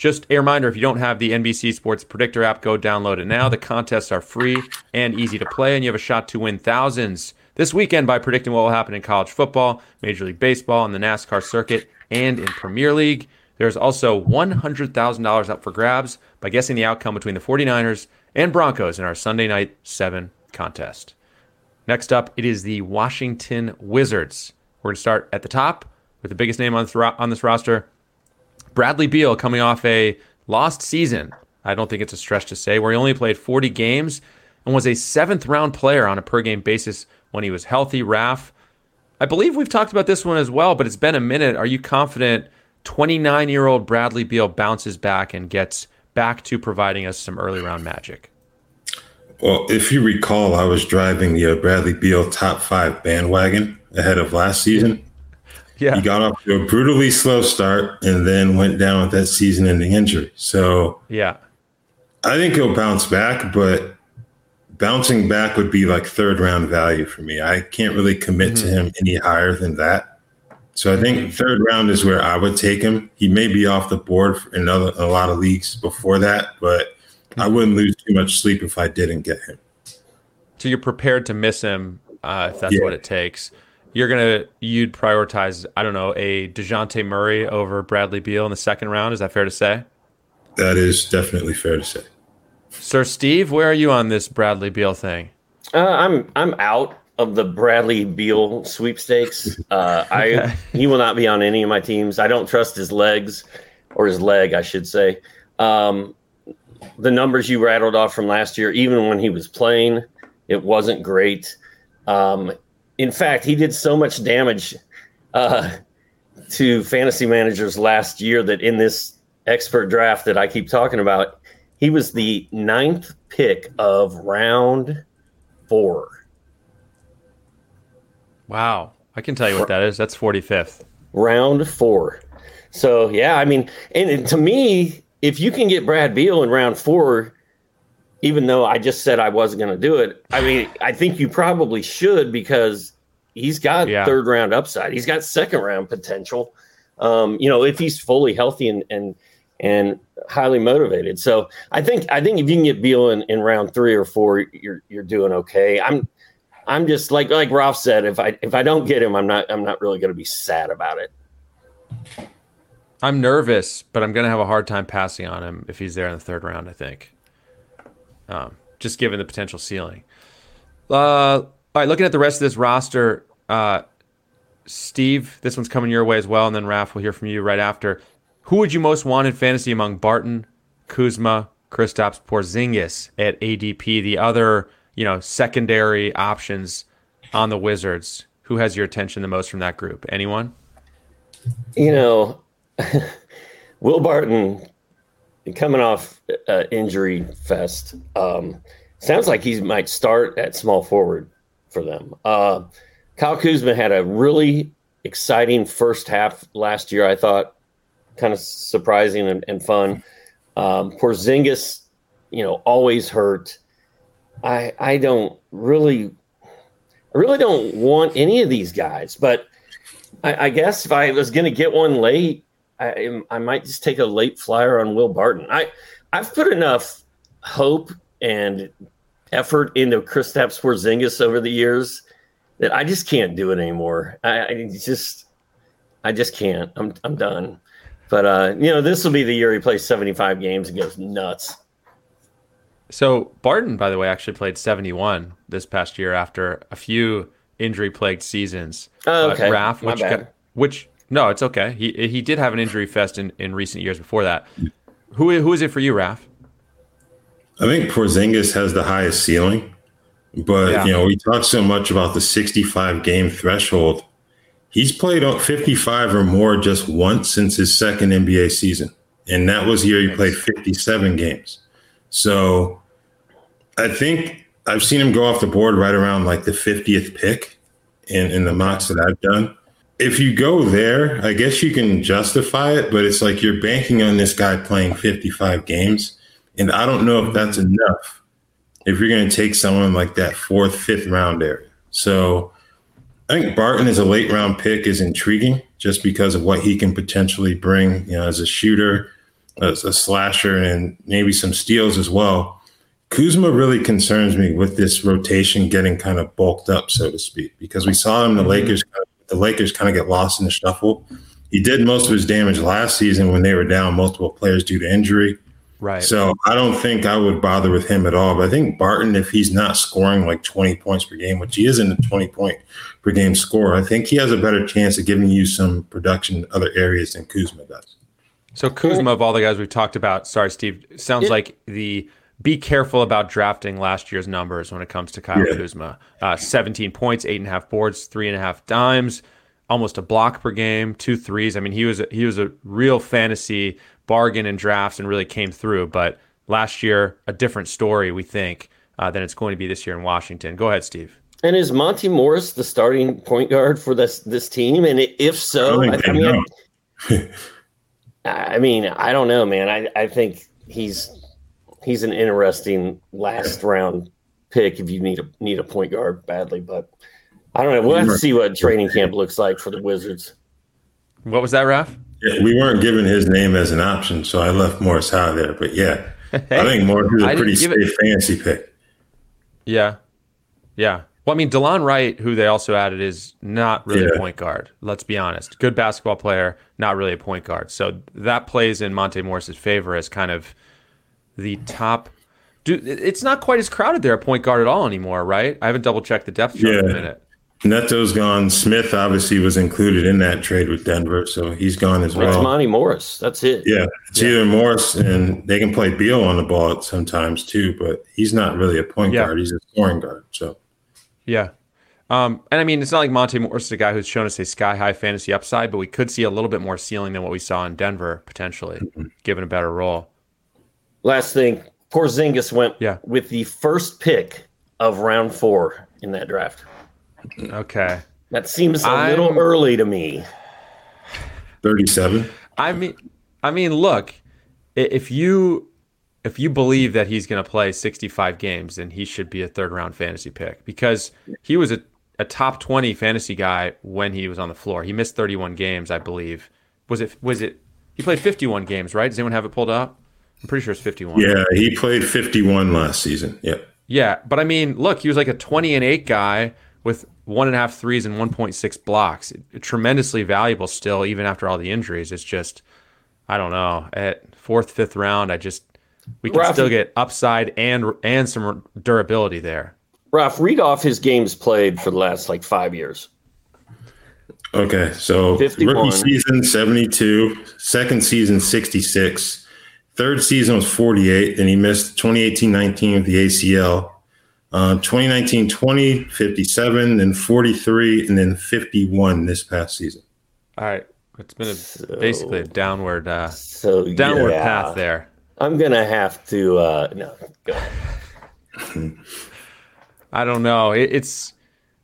Just a reminder if you don't have the NBC Sports Predictor app, go download it now. The contests are free and easy to play, and you have a shot to win thousands this weekend by predicting what will happen in college football, Major League Baseball, and the NASCAR circuit, and in Premier League. There's also $100,000 up for grabs by guessing the outcome between the 49ers and Broncos in our Sunday Night 7 contest. Next up, it is the Washington Wizards. We're going to start at the top with the biggest name on, th- on this roster, Bradley Beal, coming off a lost season. I don't think it's a stretch to say, where he only played 40 games and was a seventh round player on a per game basis when he was healthy. Raf, I believe we've talked about this one as well, but it's been a minute. Are you confident 29 year old Bradley Beal bounces back and gets back to providing us some early round magic? Well, if you recall, I was driving the uh, Bradley Beal top five bandwagon ahead of last season. Yeah. He got off to a brutally slow start and then went down with that season ending injury. So, yeah, I think he'll bounce back, but bouncing back would be like third round value for me. I can't really commit mm-hmm. to him any higher than that. So I think mm-hmm. third round is where I would take him. He may be off the board in other, a lot of leagues before that, but I mm-hmm. wouldn't lose too much sleep if I didn't get him. So you're prepared to miss him uh, if that's yeah. what it takes you're gonna you'd prioritize I don't know a Dejounte Murray over Bradley Beal in the second round. Is that fair to say? That is definitely fair to say. Sir Steve, where are you on this Bradley Beal thing? Uh, I'm I'm out of the Bradley Beal sweepstakes. Uh, okay. I he will not be on any of my teams. I don't trust his legs or his leg, I should say. Um, the numbers you rattled off from last year, even when he was playing, it wasn't great. Um, in fact, he did so much damage uh, to fantasy managers last year that in this expert draft that I keep talking about, he was the ninth pick of round four. Wow. I can tell you what that is. That's 45th. Round four. So, yeah, I mean, and to me, if you can get Brad Beal in round four, even though I just said I wasn't going to do it, I mean, I think you probably should because he's got yeah. third round upside. He's got second round potential. Um, you know, if he's fully healthy and and and highly motivated. So I think I think if you can get Beal in, in round three or four, you're you're doing okay. I'm I'm just like like Ralph said, if I if I don't get him, I'm not I'm not really going to be sad about it. I'm nervous, but I'm going to have a hard time passing on him if he's there in the third round. I think, um, just given the potential ceiling. Uh, all right, looking at the rest of this roster, uh, Steve, this one's coming your way as well, and then Raf, we'll hear from you right after. Who would you most want in fantasy among Barton, Kuzma, Kristaps, Porzingis at ADP? The other, you know, secondary options on the Wizards. Who has your attention the most from that group? Anyone? You know, Will Barton coming off uh, injury fest. Um, sounds like he might start at small forward for them. Uh, Kyle Kuzma had a really exciting first half last year. I thought kind of surprising and, and fun. Um, Porzingis, you know, always hurt. I I don't really, I really don't want any of these guys. But I, I guess if I was going to get one late, I I might just take a late flyer on Will Barton. I I've put enough hope and effort into Kristaps Porzingis over the years that I just can't do it anymore. I, I just, I just can't. I'm, I'm done. But uh, you know, this will be the year he plays 75 games and goes nuts. So Barton, by the way, actually played 71 this past year after a few injury-plagued seasons. Oh, okay. Uh, Raf, which, got, which no, it's okay. He he did have an injury fest in, in recent years before that. Who who is it for you, Raf? I think Porzingis has the highest ceiling, but yeah. you know we talk so much about the 65 game threshold. He's played 55 or more just once since his second NBA season, and that was the year he played 57 games. So I think I've seen him go off the board right around like the 50th pick in, in the mocks that I've done. If you go there, I guess you can justify it, but it's like you're banking on this guy playing 55 games. And I don't know if that's enough if you're going to take someone like that fourth, fifth round area. So I think Barton as a late round pick is intriguing just because of what he can potentially bring, you know, as a shooter, as a slasher, and maybe some steals as well. Kuzma really concerns me with this rotation getting kind of bulked up, so to speak, because we saw him the mm-hmm. Lakers the Lakers kind of get lost in the shuffle. He did most of his damage last season when they were down multiple players due to injury. Right. So I don't think I would bother with him at all. But I think Barton, if he's not scoring like 20 points per game, which he isn't a 20 point per game scorer, I think he has a better chance of giving you some production in other areas than Kuzma does. So Kuzma, of all the guys we've talked about, sorry, Steve, sounds yeah. like the be careful about drafting last year's numbers when it comes to Kyle yeah. Kuzma. Uh, 17 points, eight and a half boards, three and a half dimes, almost a block per game, two threes. I mean, he was a, he was a real fantasy bargain in drafts and really came through. But last year, a different story, we think, uh, than it's going to be this year in Washington. Go ahead, Steve. And is Monte Morris the starting point guard for this this team? And if so, I, I mean, I mean, I don't know, man. I, I think he's he's an interesting last round pick if you need a need a point guard badly, but I don't know. We'll have to see what training camp looks like for the Wizards. What was that, Raf? Yeah, we weren't given his name as an option, so I left Morris Howe there. But yeah, hey, I think Morris is a pretty safe it... fancy pick. Yeah, yeah. Well, I mean, Delon Wright, who they also added, is not really yeah. a point guard. Let's be honest. Good basketball player, not really a point guard. So that plays in Monte Morris's favor as kind of the top. Dude, it's not quite as crowded there at point guard at all anymore, right? I haven't double checked the depth chart yeah. in a minute. Neto's gone. Smith obviously was included in that trade with Denver, so he's gone as well. It's Monte Morris. That's it. Yeah, it's yeah. either Morris and they can play Beal on the ball sometimes too, but he's not really a point yeah. guard. He's a scoring guard. So, yeah. Um, and I mean, it's not like Monte Morris is a guy who's shown us a sky high fantasy upside, but we could see a little bit more ceiling than what we saw in Denver potentially, mm-hmm. given a better role. Last thing, Porzingis went yeah. with the first pick of round four in that draft. Okay. That seems a I'm, little early to me. 37. I mean I mean look, if you if you believe that he's going to play 65 games then he should be a third round fantasy pick because he was a, a top 20 fantasy guy when he was on the floor. He missed 31 games, I believe. Was it was it he played 51 games, right? Does anyone have it pulled up? I'm pretty sure it's 51. Yeah, he played 51 last season. Yep. Yeah, but I mean, look, he was like a 20 and 8 guy with one and a half threes and 1.6 blocks. Tremendously valuable still, even after all the injuries. It's just, I don't know. At fourth, fifth round, I just we can still get upside and and some durability there. Ralph, read off his games played for the last like five years. Okay, so 51. rookie season 72, second season 66, third season was 48, and he missed 2018-19 with the ACL. Uh, 2019 20, 57, then 43, and then 51 this past season. All right. It's been a, so, basically a downward uh, so, downward yeah. path there. I'm going to have to. Uh, no, go I don't know. It, it's.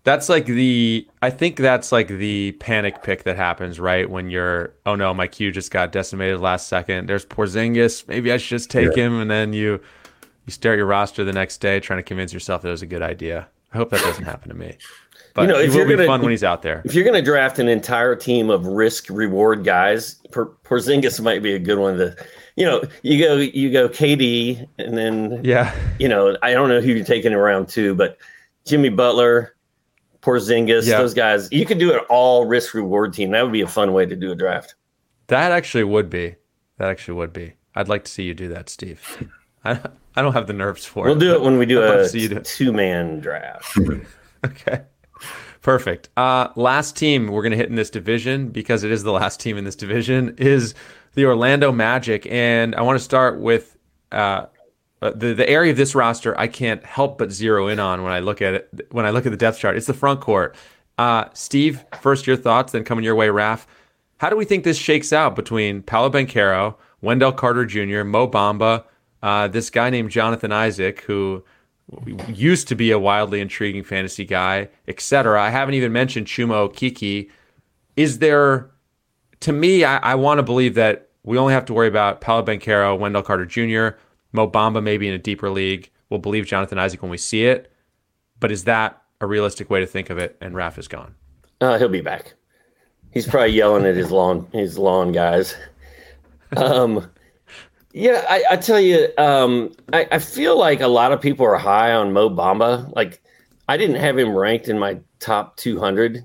That's like the. I think that's like the panic pick that happens, right? When you're, oh no, my Q just got decimated last second. There's Porzingis. Maybe I should just take yeah. him. And then you you stare at your roster the next day trying to convince yourself that it was a good idea. I hope that doesn't happen to me. But you know, if you're gonna, fun when he's out there. If you're going to draft an entire team of risk reward guys, Porzingis might be a good one to. You know, you go you go KD, and then yeah, you know, I don't know who you're taking around two, but Jimmy Butler, Porzingis, yeah. those guys. You could do an all risk reward team. That would be a fun way to do a draft. That actually would be. That actually would be. I'd like to see you do that, Steve. I, I don't have the nerves for we'll it. We'll do it when we do a two man draft. okay. Perfect. Uh, last team we're going to hit in this division because it is the last team in this division is the Orlando Magic, and I want to start with uh, uh, the the area of this roster I can't help but zero in on when I look at it when I look at the depth chart. It's the front court. Uh, Steve, first your thoughts, then coming your way, Raf. How do we think this shakes out between Paolo Banchero, Wendell Carter Jr., Mo Bamba, uh, this guy named Jonathan Isaac, who used to be a wildly intriguing fantasy guy, etc. I haven't even mentioned Chuma Okeke. Is there, to me, I, I want to believe that we only have to worry about Paolo Banchero, Wendell Carter Jr., Mo Bamba maybe in a deeper league. We'll believe Jonathan Isaac when we see it. But is that a realistic way to think of it? And Raf is gone. Uh, he'll be back. He's probably yelling at his lawn his lawn guys. Um, yeah, I, I tell you, um, I, I, feel like a lot of people are high on Mo Bamba. Like, I didn't have him ranked in my top 200,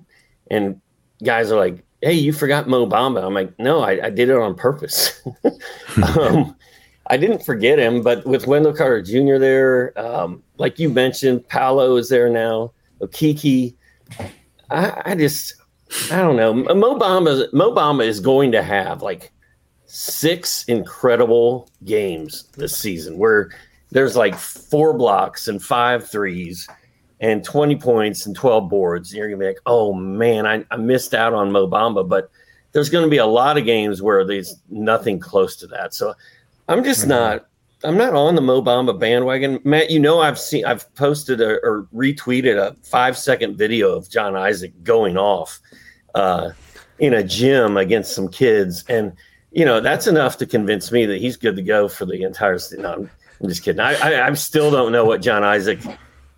and guys are like, "Hey, you forgot Mo Bamba." I'm like, "No, I, I did it on purpose." um, I didn't forget him, but with Wendell Carter Jr. there, um, like you mentioned, Paolo is there now. Okeke, I, I just, I don't know. Mo Bamba, is going to have like six incredible games this season where there's like four blocks and five threes and 20 points and 12 boards. And you're going to be like, oh man, I, I missed out on Mo Bamba. But there's going to be a lot of games where there's nothing close to that. So I'm just not. I'm not on the Mo Bamba bandwagon, Matt. You know, I've seen, I've posted a, or retweeted a five second video of John Isaac going off uh, in a gym against some kids, and you know, that's enough to convince me that he's good to go for the entire. No, I'm, I'm just kidding. I, I, I still don't know what John Isaac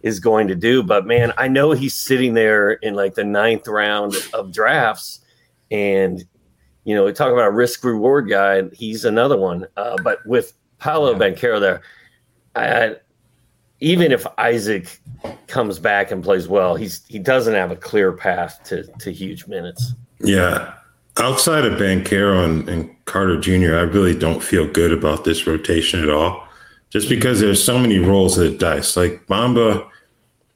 is going to do, but man, I know he's sitting there in like the ninth round of drafts, and you know, we talk about a risk reward guy. He's another one. Uh, but with Paolo yeah. There, I, even if Isaac comes back and plays well, he's he doesn't have a clear path to to huge minutes. Yeah, outside of Banchero and, and Carter Jr., I really don't feel good about this rotation at all. Just because there's so many rolls of the dice. Like Bamba,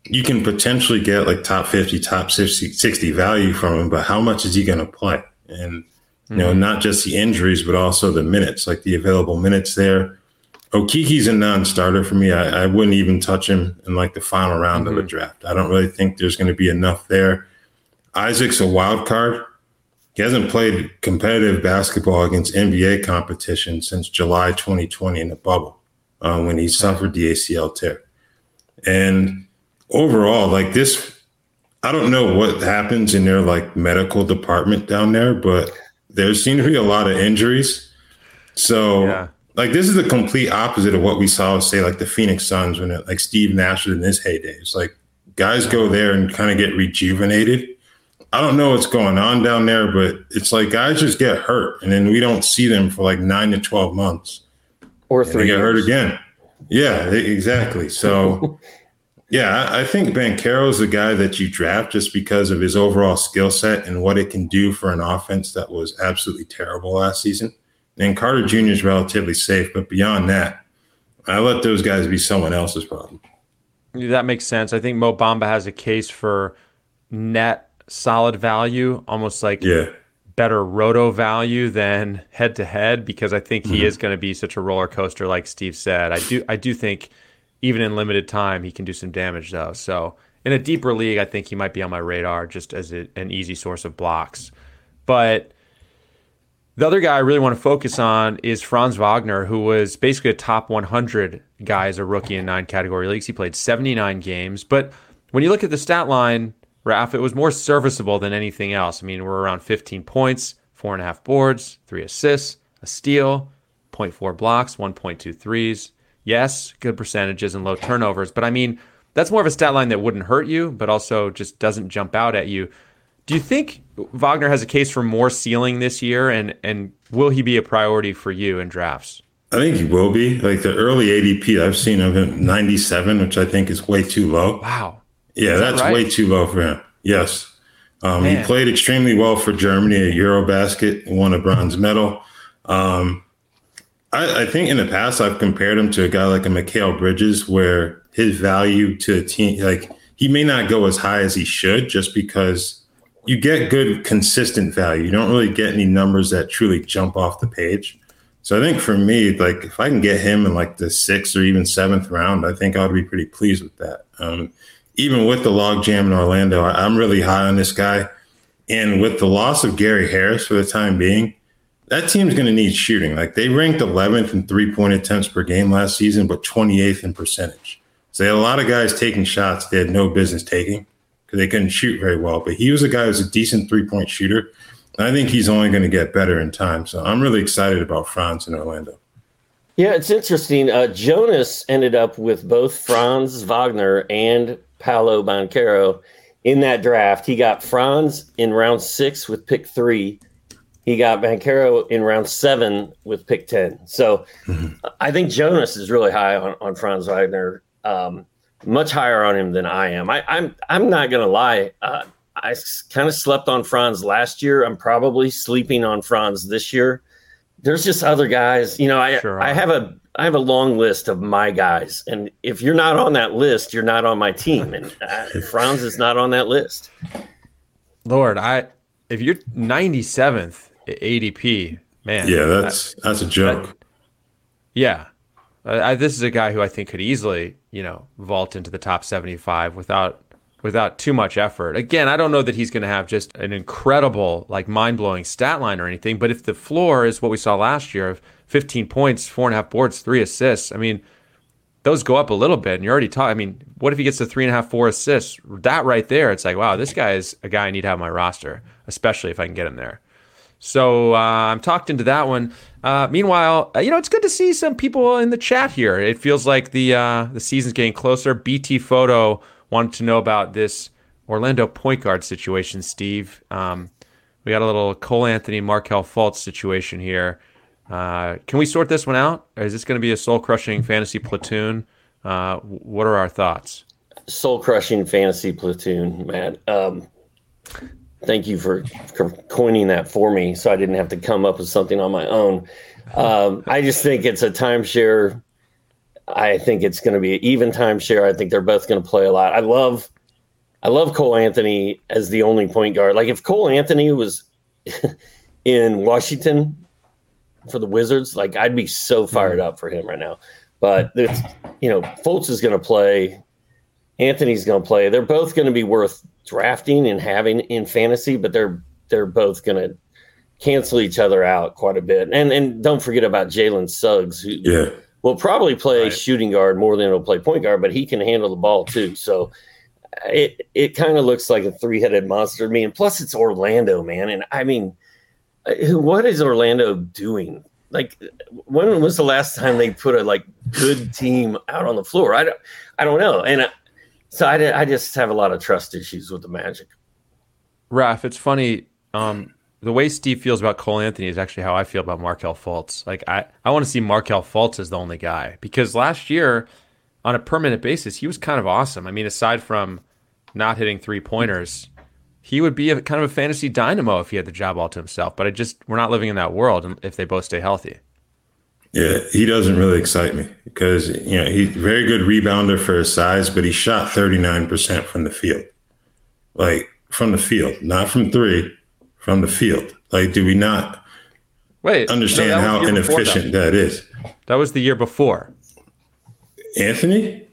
you can potentially get like top 50, top 60, 60 value from him, but how much is he going to play? And, you know, mm-hmm. not just the injuries, but also the minutes, like the available minutes there. Okeke's a non-starter for me. I, I wouldn't even touch him in like the final round mm-hmm. of a mm-hmm. draft. I don't really think there's going to be enough there. Isaac's a wild card. He hasn't played competitive basketball against NBA competition since July 2020 in the bubble uh, when he suffered the ACL tear. And overall, like this, I don't know what happens in their like medical department down there, but there seem to be a lot of injuries. So, yeah. like, this is the complete opposite of what we saw, say, like the Phoenix Suns when it, like Steve Nash was in his heyday. It's like guys go there and kind of get rejuvenated I don't know what's going on down there, but it's like guys just get hurt, and then we don't see them for like nine to twelve months, or three. They get hurt again. Yeah, exactly. So, yeah, I think Banchero is the guy that you draft just because of his overall skill set and what it can do for an offense that was absolutely terrible last season. And Carter Jr. is relatively safe, but beyond that, I let those guys be someone else's problem. That makes sense. I think Mo Bamba has a case for net solid value, almost like yeah. better roto value than head to head because I think he mm-hmm. is going to be such a roller coaster, like Steve said. I do I do think even in limited time he can do some damage though. So in a deeper league, I think he might be on my radar just as a, an easy source of blocks. But the other guy I really want to focus on is Franz Wagner, who was basically a top 100 guy as a rookie in nine category leagues. He played 79 games, but when you look at the stat line, Raf, it was more serviceable than anything else. I mean, we're around 15 points, four and a half boards, three assists, a steal, 0.4 blocks, 1.2 threes. Yes, good percentages and low turnovers, but I mean, that's more of a stat line that wouldn't hurt you, but also just doesn't jump out at you. Do you think Wagner has a case for more ceiling this year, and and will he be a priority for you in drafts? I think he will be. Like the early ADP I've seen of him, 97, which I think is way too low. Wow. Yeah, that that's right? way too low for him. Yes. Um, he played extremely well for Germany at Eurobasket, won a bronze medal. Um, I, I, think in the past I've compared him to a guy like a Mikal Bridges, where his value to a team, like he may not go as high as he should, just because you get good consistent value. You don't really get any numbers that truly jump off the page. So I think for me, like if I can get him in like the sixth or even seventh round, I think I would be pretty pleased with that. Um, even with the logjam in Orlando, I, am really high on this guy. And with the loss of Gary Harris for the time being, that team's going to need shooting. Like they ranked 11th in three point attempts per game last season, but 28th in percentage. So they had a lot of guys taking shots they had no business taking because they couldn't shoot very well. But he was a guy who was a decent three point shooter. And I think he's only going to get better in time. So I'm really excited about Franz in Orlando. Yeah, it's interesting. Uh, Jonas ended up with both Franz Wagner and Paolo Banchero in that draft. He got Franz in round six with pick three. He got Banchero in round seven with pick 10. So mm-hmm. I think Jonas is really high on, on Franz Wagner, um, much higher on him than I am. I, am I'm, I'm not going to lie. Uh, I kind of slept on Franz last year. I'm probably sleeping on Franz this year there's just other guys. You know, I sure I have a I have a long list of my guys, and if you're not on that list, you're not on my team. And uh, Franz is not on that list. Lord, I if you're 97th ADP, man. Yeah, that's I, that's a joke. That, yeah, I, this is a guy who I think could easily, you know, vault into the top 75 without without too much effort. Again, I don't know that he's going to have just an incredible, like mind blowing stat line or anything, but if the floor is what we saw last year of 15 points, four and a half boards, three assists, I mean, those go up a little bit. And you're already talking, I mean, what if he gets to three and a half, four assists? That right there, it's like, wow, this guy is a guy I need to have on my roster, especially if I can get him there. So uh, I'm talked into that one. Uh, meanwhile, uh, you know it's good to see some people in the chat here. It feels like the uh, the season's getting closer. BT Photo wanted to know about this Orlando point guard situation, Steve. Um, we got a little Cole Anthony, Markelle Fultz situation here. Uh, can we sort this one out? Or is this going to be a soul crushing fantasy platoon? Uh, what are our thoughts? Soul crushing fantasy platoon, Matt. Um, thank you for, for, coining that for me so I didn't have to come up with something on my own. Um, I just think it's a timeshare I think it's going to be an even timeshare. I think they're both going to play a lot. I love, I love Cole Anthony as the only point guard. Like if Cole Anthony was in Washington for the Wizards, like I'd be so fired up for him right now. But you know, Fultz is going to play. Anthony's going to play. They're both going to be worth drafting and having in fantasy, but they're they're both going to cancel each other out quite a bit. And and don't forget about Jalen Suggs, who yeah will probably play right. shooting guard more than he'll play point guard, but he can handle the ball too. So it it kind of looks like a three headed monster to me. And plus, it's Orlando, man. And I mean, what is Orlando doing? Like, when was the last time they put a like good team out on the floor? I don't, I don't know. And I, uh, so I, I just have a lot of trust issues with the Magic. Raf, it's funny. Um, the way Steve feels about Cole Anthony is actually how I feel about Markelle Fultz. Like I, I want to see Markelle Fultz as the only guy because last year, on a permanent basis, he was kind of awesome. I mean, aside from not hitting three pointers, he would be a kind of a fantasy dynamo if he had the job all to himself. But I just we're not living in that world if they both stay healthy. Yeah, he doesn't really excite me because you know he's very good rebounder for his size, but he shot thirty nine percent from the field, like from the field, not from three from the field. Like, do we not wait understand no, how inefficient that is? That was the year before. Anthony?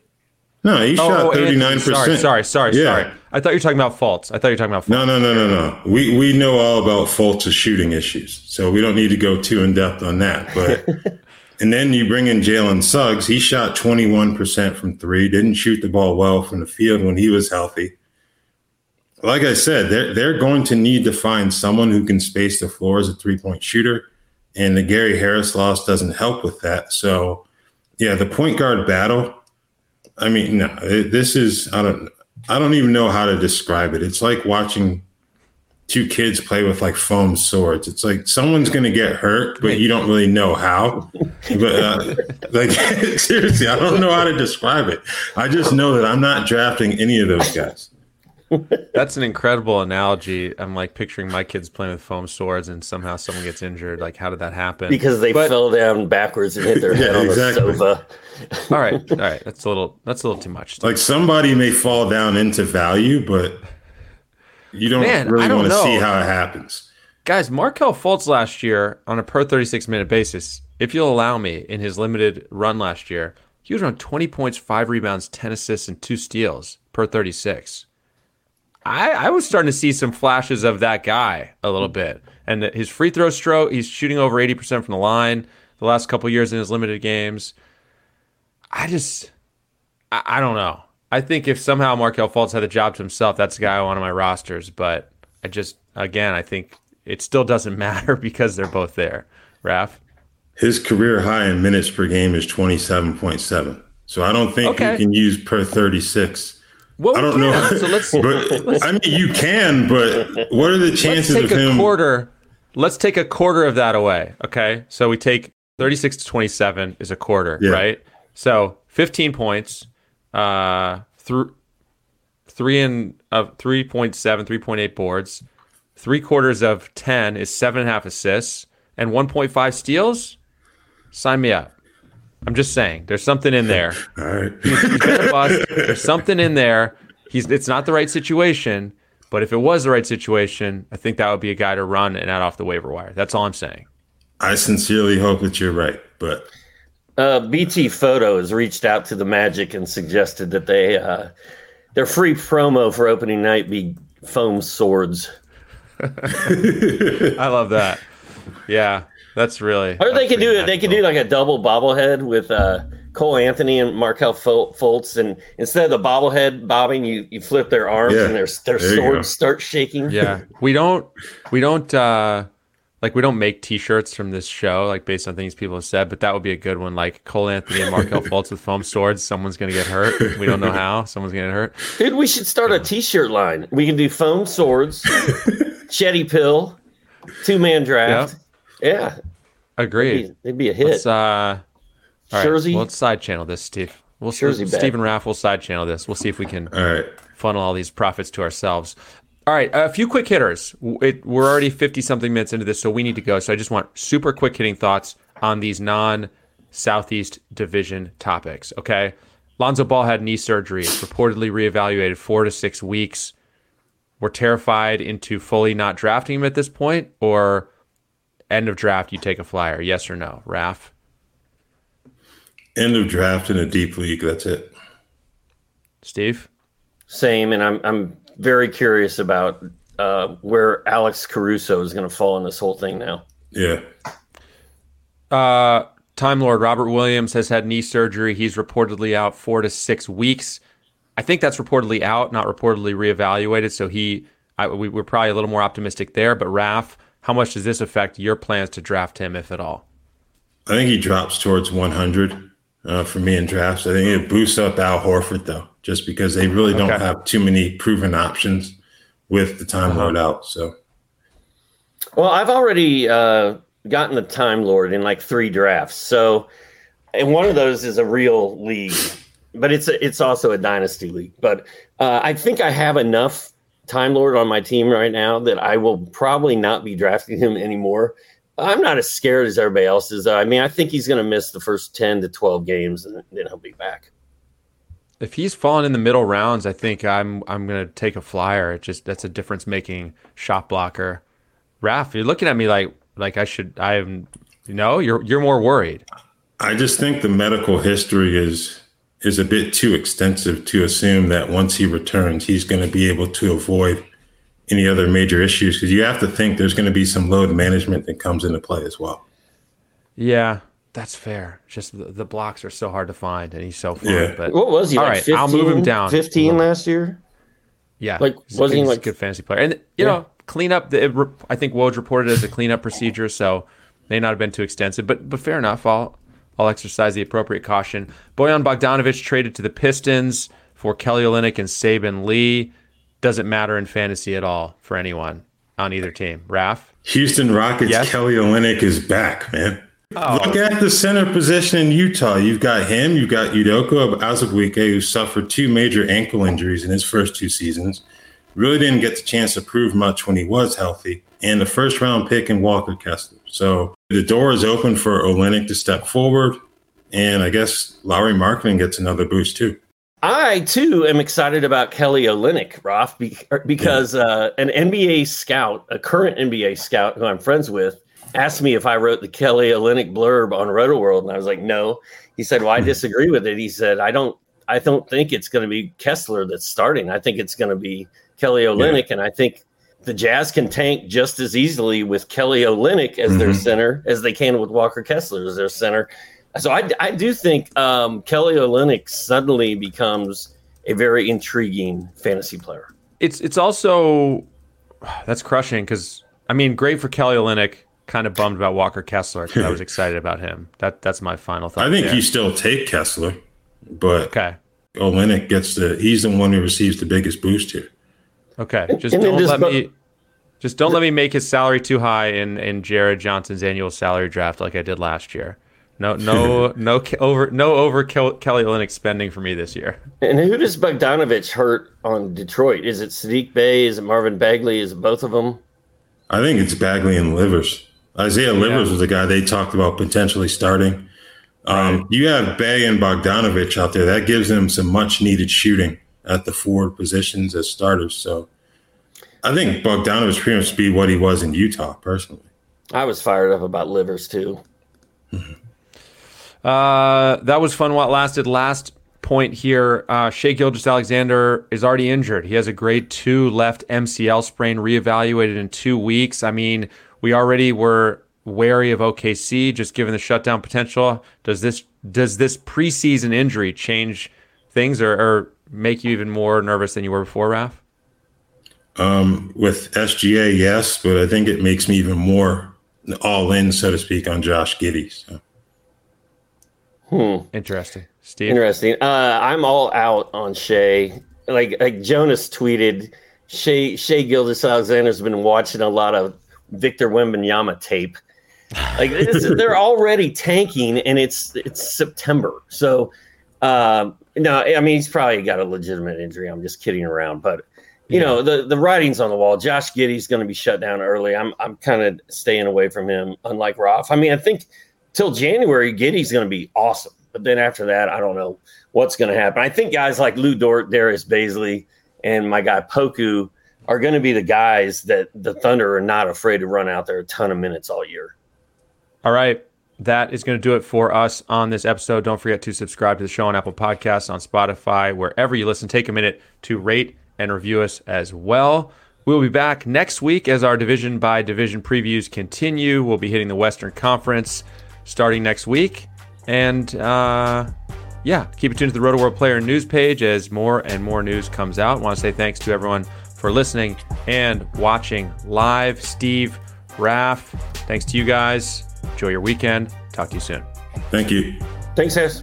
No, he oh, shot thirty nine percent. Sorry, sorry, yeah. sorry. I thought you were talking about Fultz. I thought you were talking about Fultz. No, no, no, no, no. We we know all about Fultz's shooting issues, so we don't need to go too in depth on that. But and then you bring in Jalen Suggs. He shot twenty one percent from three. Didn't shoot the ball well from the field when he was healthy like I said, they're they're going to need to find someone who can space the floor as a three point shooter, and the Gary Harris loss doesn't help with that. So, yeah, the point guard battle. I mean, no, this is I don't I don't even know how to describe it. It's like watching two kids play with like foam swords. It's like someone's going to get hurt, but you don't really know how. but uh, like seriously, I don't know how to describe it. I just know that I'm not drafting any of those guys. That's an incredible analogy. I'm like picturing my kids playing with foam swords and somehow someone gets injured. Like, how did that happen? Because they but, fell down backwards and hit their head yeah, on exactly. the sofa. all right, all right. That's a little. That's a little too much. Like somebody may fall down into value, but you don't Man, really don't want to see how it happens. Guys, Markelle Fultz last year on a per 36 minute basis, if you'll allow me, in his limited run last year, he was around 20 points, five rebounds, 10 assists, and two steals per 36. I, I was starting to see some flashes of that guy a little bit. And his free throw stroke, he's shooting over 80% from the line the last couple years in his limited games. I just, I, I don't know. I think if somehow Markelle Fultz had the job to himself, that's the guy I want on my rosters. But I just, again, I think it still doesn't matter because they're both there. Raf? His career high in minutes per game is 27.7. So I don't think okay. you can use per 36. Well, I don't know. So let's, but, let's, I mean, you can, but what are the chances let's take of a quarter. Let's take a quarter of that away. Okay. So we take 36 to 27 is a quarter, yeah. right? So 15 points, uh, th- three and of uh, 3.7, 3.8 boards, three quarters of 10 is seven and a half assists, and 1.5 steals. Sign me up. I'm just saying, there's something in there. All right. he's, he's been a bust. There's something in there. He's it's not the right situation, but if it was the right situation, I think that would be a guy to run and add off the waiver wire. That's all I'm saying. I sincerely hope that you're right, but uh, BT Photo has reached out to the Magic and suggested that they uh, their free promo for opening night be foam swords. I love that. Yeah, that's really. Or they could do it. They could do like a double bobblehead with uh, Cole Anthony and Markelle Fultz, and instead of the bobblehead bobbing, you you flip their arms yeah. and their their there swords start shaking. Yeah, we don't we don't uh, like we don't make T-shirts from this show like based on things people have said, but that would be a good one. Like Cole Anthony and Markelle Fultz with foam swords. Someone's gonna get hurt. We don't know how. Someone's gonna get hurt. Dude, we should start a T-shirt line. We can do foam swords, Chetty pill, two man draft. Yep. Yeah. Agreed. It'd be, it'd be, a hit. Let's, uh, all right. Jersey. Well, let's side channel this, Steve. We'll Jersey Stephen Raff will side channel this. We'll see if we can all right. funnel all these profits to ourselves. All right, a few quick hitters. It, we're already 50 something minutes into this, so we need to go. So I just want super quick hitting thoughts on these non Southeast Division topics. Okay. Lonzo Ball had knee surgery, It's reportedly reevaluated four to six weeks. We're terrified into fully not drafting him at this point, or end of draft, you take a flyer. Yes or no, Raf? End of draft in a deep league. That's it. Steve? Same. And I'm, I'm very curious about uh, where Alex Caruso is going to fall in this whole thing now. Yeah. Uh, Time Lord Robert Williams has had knee surgery. He's reportedly out four to six weeks. I think that's reportedly out, not reportedly reevaluated. So he, I, we, are probably a little more optimistic there. But Raf, how much does this affect your plans to draft him, if at all? I think he drops towards 100 uh, for me in drafts. I think it boosts up Al Horford though, just because they really don't have too many proven options with the Time uh-huh. Lord out. So, well, I've already uh, gotten the Time Lord in like three drafts. So, and one of those is a real league, but it's a, it's also a dynasty league. But uh, I think I have enough Time Lord on my team right now that I will probably not be drafting him anymore. I'm not as scared as everybody else is. I mean, I think he's going to miss the first 10 to 12 games and then he'll be back. If he's fallen in the middle rounds, I think I'm I'm going to take a flyer. It just that's a difference making shot blocker. Raf, you're looking at me like like I should I am you know, you're you're more worried. I just think the medical history is is a bit too extensive to assume that once he returns, he's going to be able to avoid any other major issues because you have to think there's going to be some load management that comes into play as well. Yeah, that's fair. Just the, the blocks are so hard to find, and he's so fun. Yeah. But what was he? All like right, 15, I'll move him down. Fifteen last year. Yeah, like wasn't he like a good fantasy player? And you yeah. know, cleanup. It, I think Woj reported as a cleanup procedure, so may not have been too extensive, but but fair enough. I'll I'll exercise the appropriate caution. Bojan Bogdanovic traded to the Pistons for Kelly Olynyk and Saben Lee. Doesn't matter in fantasy at all for anyone on either team. Raf? Houston Rockets, yes? Kelly Olynyk is back, man. Oh. Look at the center position in Utah. You've got him. You've got Udoka Azubuike, who suffered two major ankle injuries in his first two seasons. Really didn't get the chance to prove much when he was healthy. And the first round pick in Walker Kessler. So the door is open for Olynyk to step forward. And I guess Lauri Markkanen gets another boost too. I too am excited about Kelly Olynyk, Roth, er, because uh, an NBA scout, a current NBA scout who I'm friends with, asked me if I wrote the Kelly Olynyk blurb on Rotoworld, and I was like, no. He said, "Well, I hmm. disagree with it." He said, "I don't, I don't think it's going to be Kessler that's starting. I think it's going to be Kelly Olynyk, yeah. and I think the Jazz can tank just as easily with Kelly Olynyk as mm-hmm. their center as they can with Walker Kessler as their center. So I, I do think um, Kelly Olynyk suddenly becomes a very intriguing fantasy player. It's it's also that's crushing because I mean, great for Kelly Olynyk. Kind of bummed about Walker Kessler because I was excited about him. That that's my final thought. I think there. you still take Kessler, but okay, Olynyk gets the he's the one who receives the biggest boost here. Okay, just don't just, let me just don't let me make his salary too high in in Jared Johnson's annual salary draft like I did last year. No, no, no over, no over Kelly Olynyk spending for me this year. And who does Bogdanovic hurt on Detroit? Is it Saddiq Bey? Is it Marvin Bagley? Is it both of them? I think it's Bagley and Livers. Isaiah Livers yeah. was the guy they talked about potentially starting. Um, right. You have Bey and Bogdanovic out there. That gives them some much needed shooting at the forward positions as starters. So I think Bogdanovic pretty much be what he was in Utah, personally. I was fired up about Livers too. Mm-hmm. Uh, that was fun. What lasted? Last point here. Uh, Shai Gilgeous-Alexander is already injured. He has a grade two left MCL sprain, reevaluated in two weeks. I mean, we already were wary of OKC just given the shutdown potential. Does this does this preseason injury change things or, or make you even more nervous than you were before, Raf? Um, with SGA, yes, but I think it makes me even more all in, so to speak, on Josh Giddey. So. Hmm. Interesting. Steve. Interesting. Uh, I'm all out on Shai. Like like Jonas tweeted, Shai Shai Gilgeous-Alexander's been watching a lot of Victor Wembanyama tape. Like they're already tanking, and it's it's September. So uh, no, I mean he's probably got a legitimate injury. I'm just kidding around, but you yeah. know the the writing's on the wall. Josh Giddey's going to be shut down early. I'm I'm kind of staying away from him. Unlike Raf, I mean I think till January, Giddey's going to be awesome. But then after that, I don't know what's going to happen. I think guys like Lu Dort, Darius Bazley, and my guy Poku are going to be the guys that the Thunder are not afraid to run out there a ton of minutes all year. All right. That is going to do it for us on this episode. Don't forget to subscribe to the show on Apple Podcasts, on Spotify, wherever you listen. Take a minute to rate and review us as well. We'll be back next week as our division by division previews continue. We'll be hitting the Western Conference starting next week. And uh, yeah, keep it tuned to the Rotoworld Player news page as more and more news comes out. I want to say thanks to everyone for listening and watching live. Steve, Raf, thanks to you guys. Enjoy your weekend. Talk to you soon. Thank you. Thanks, guys.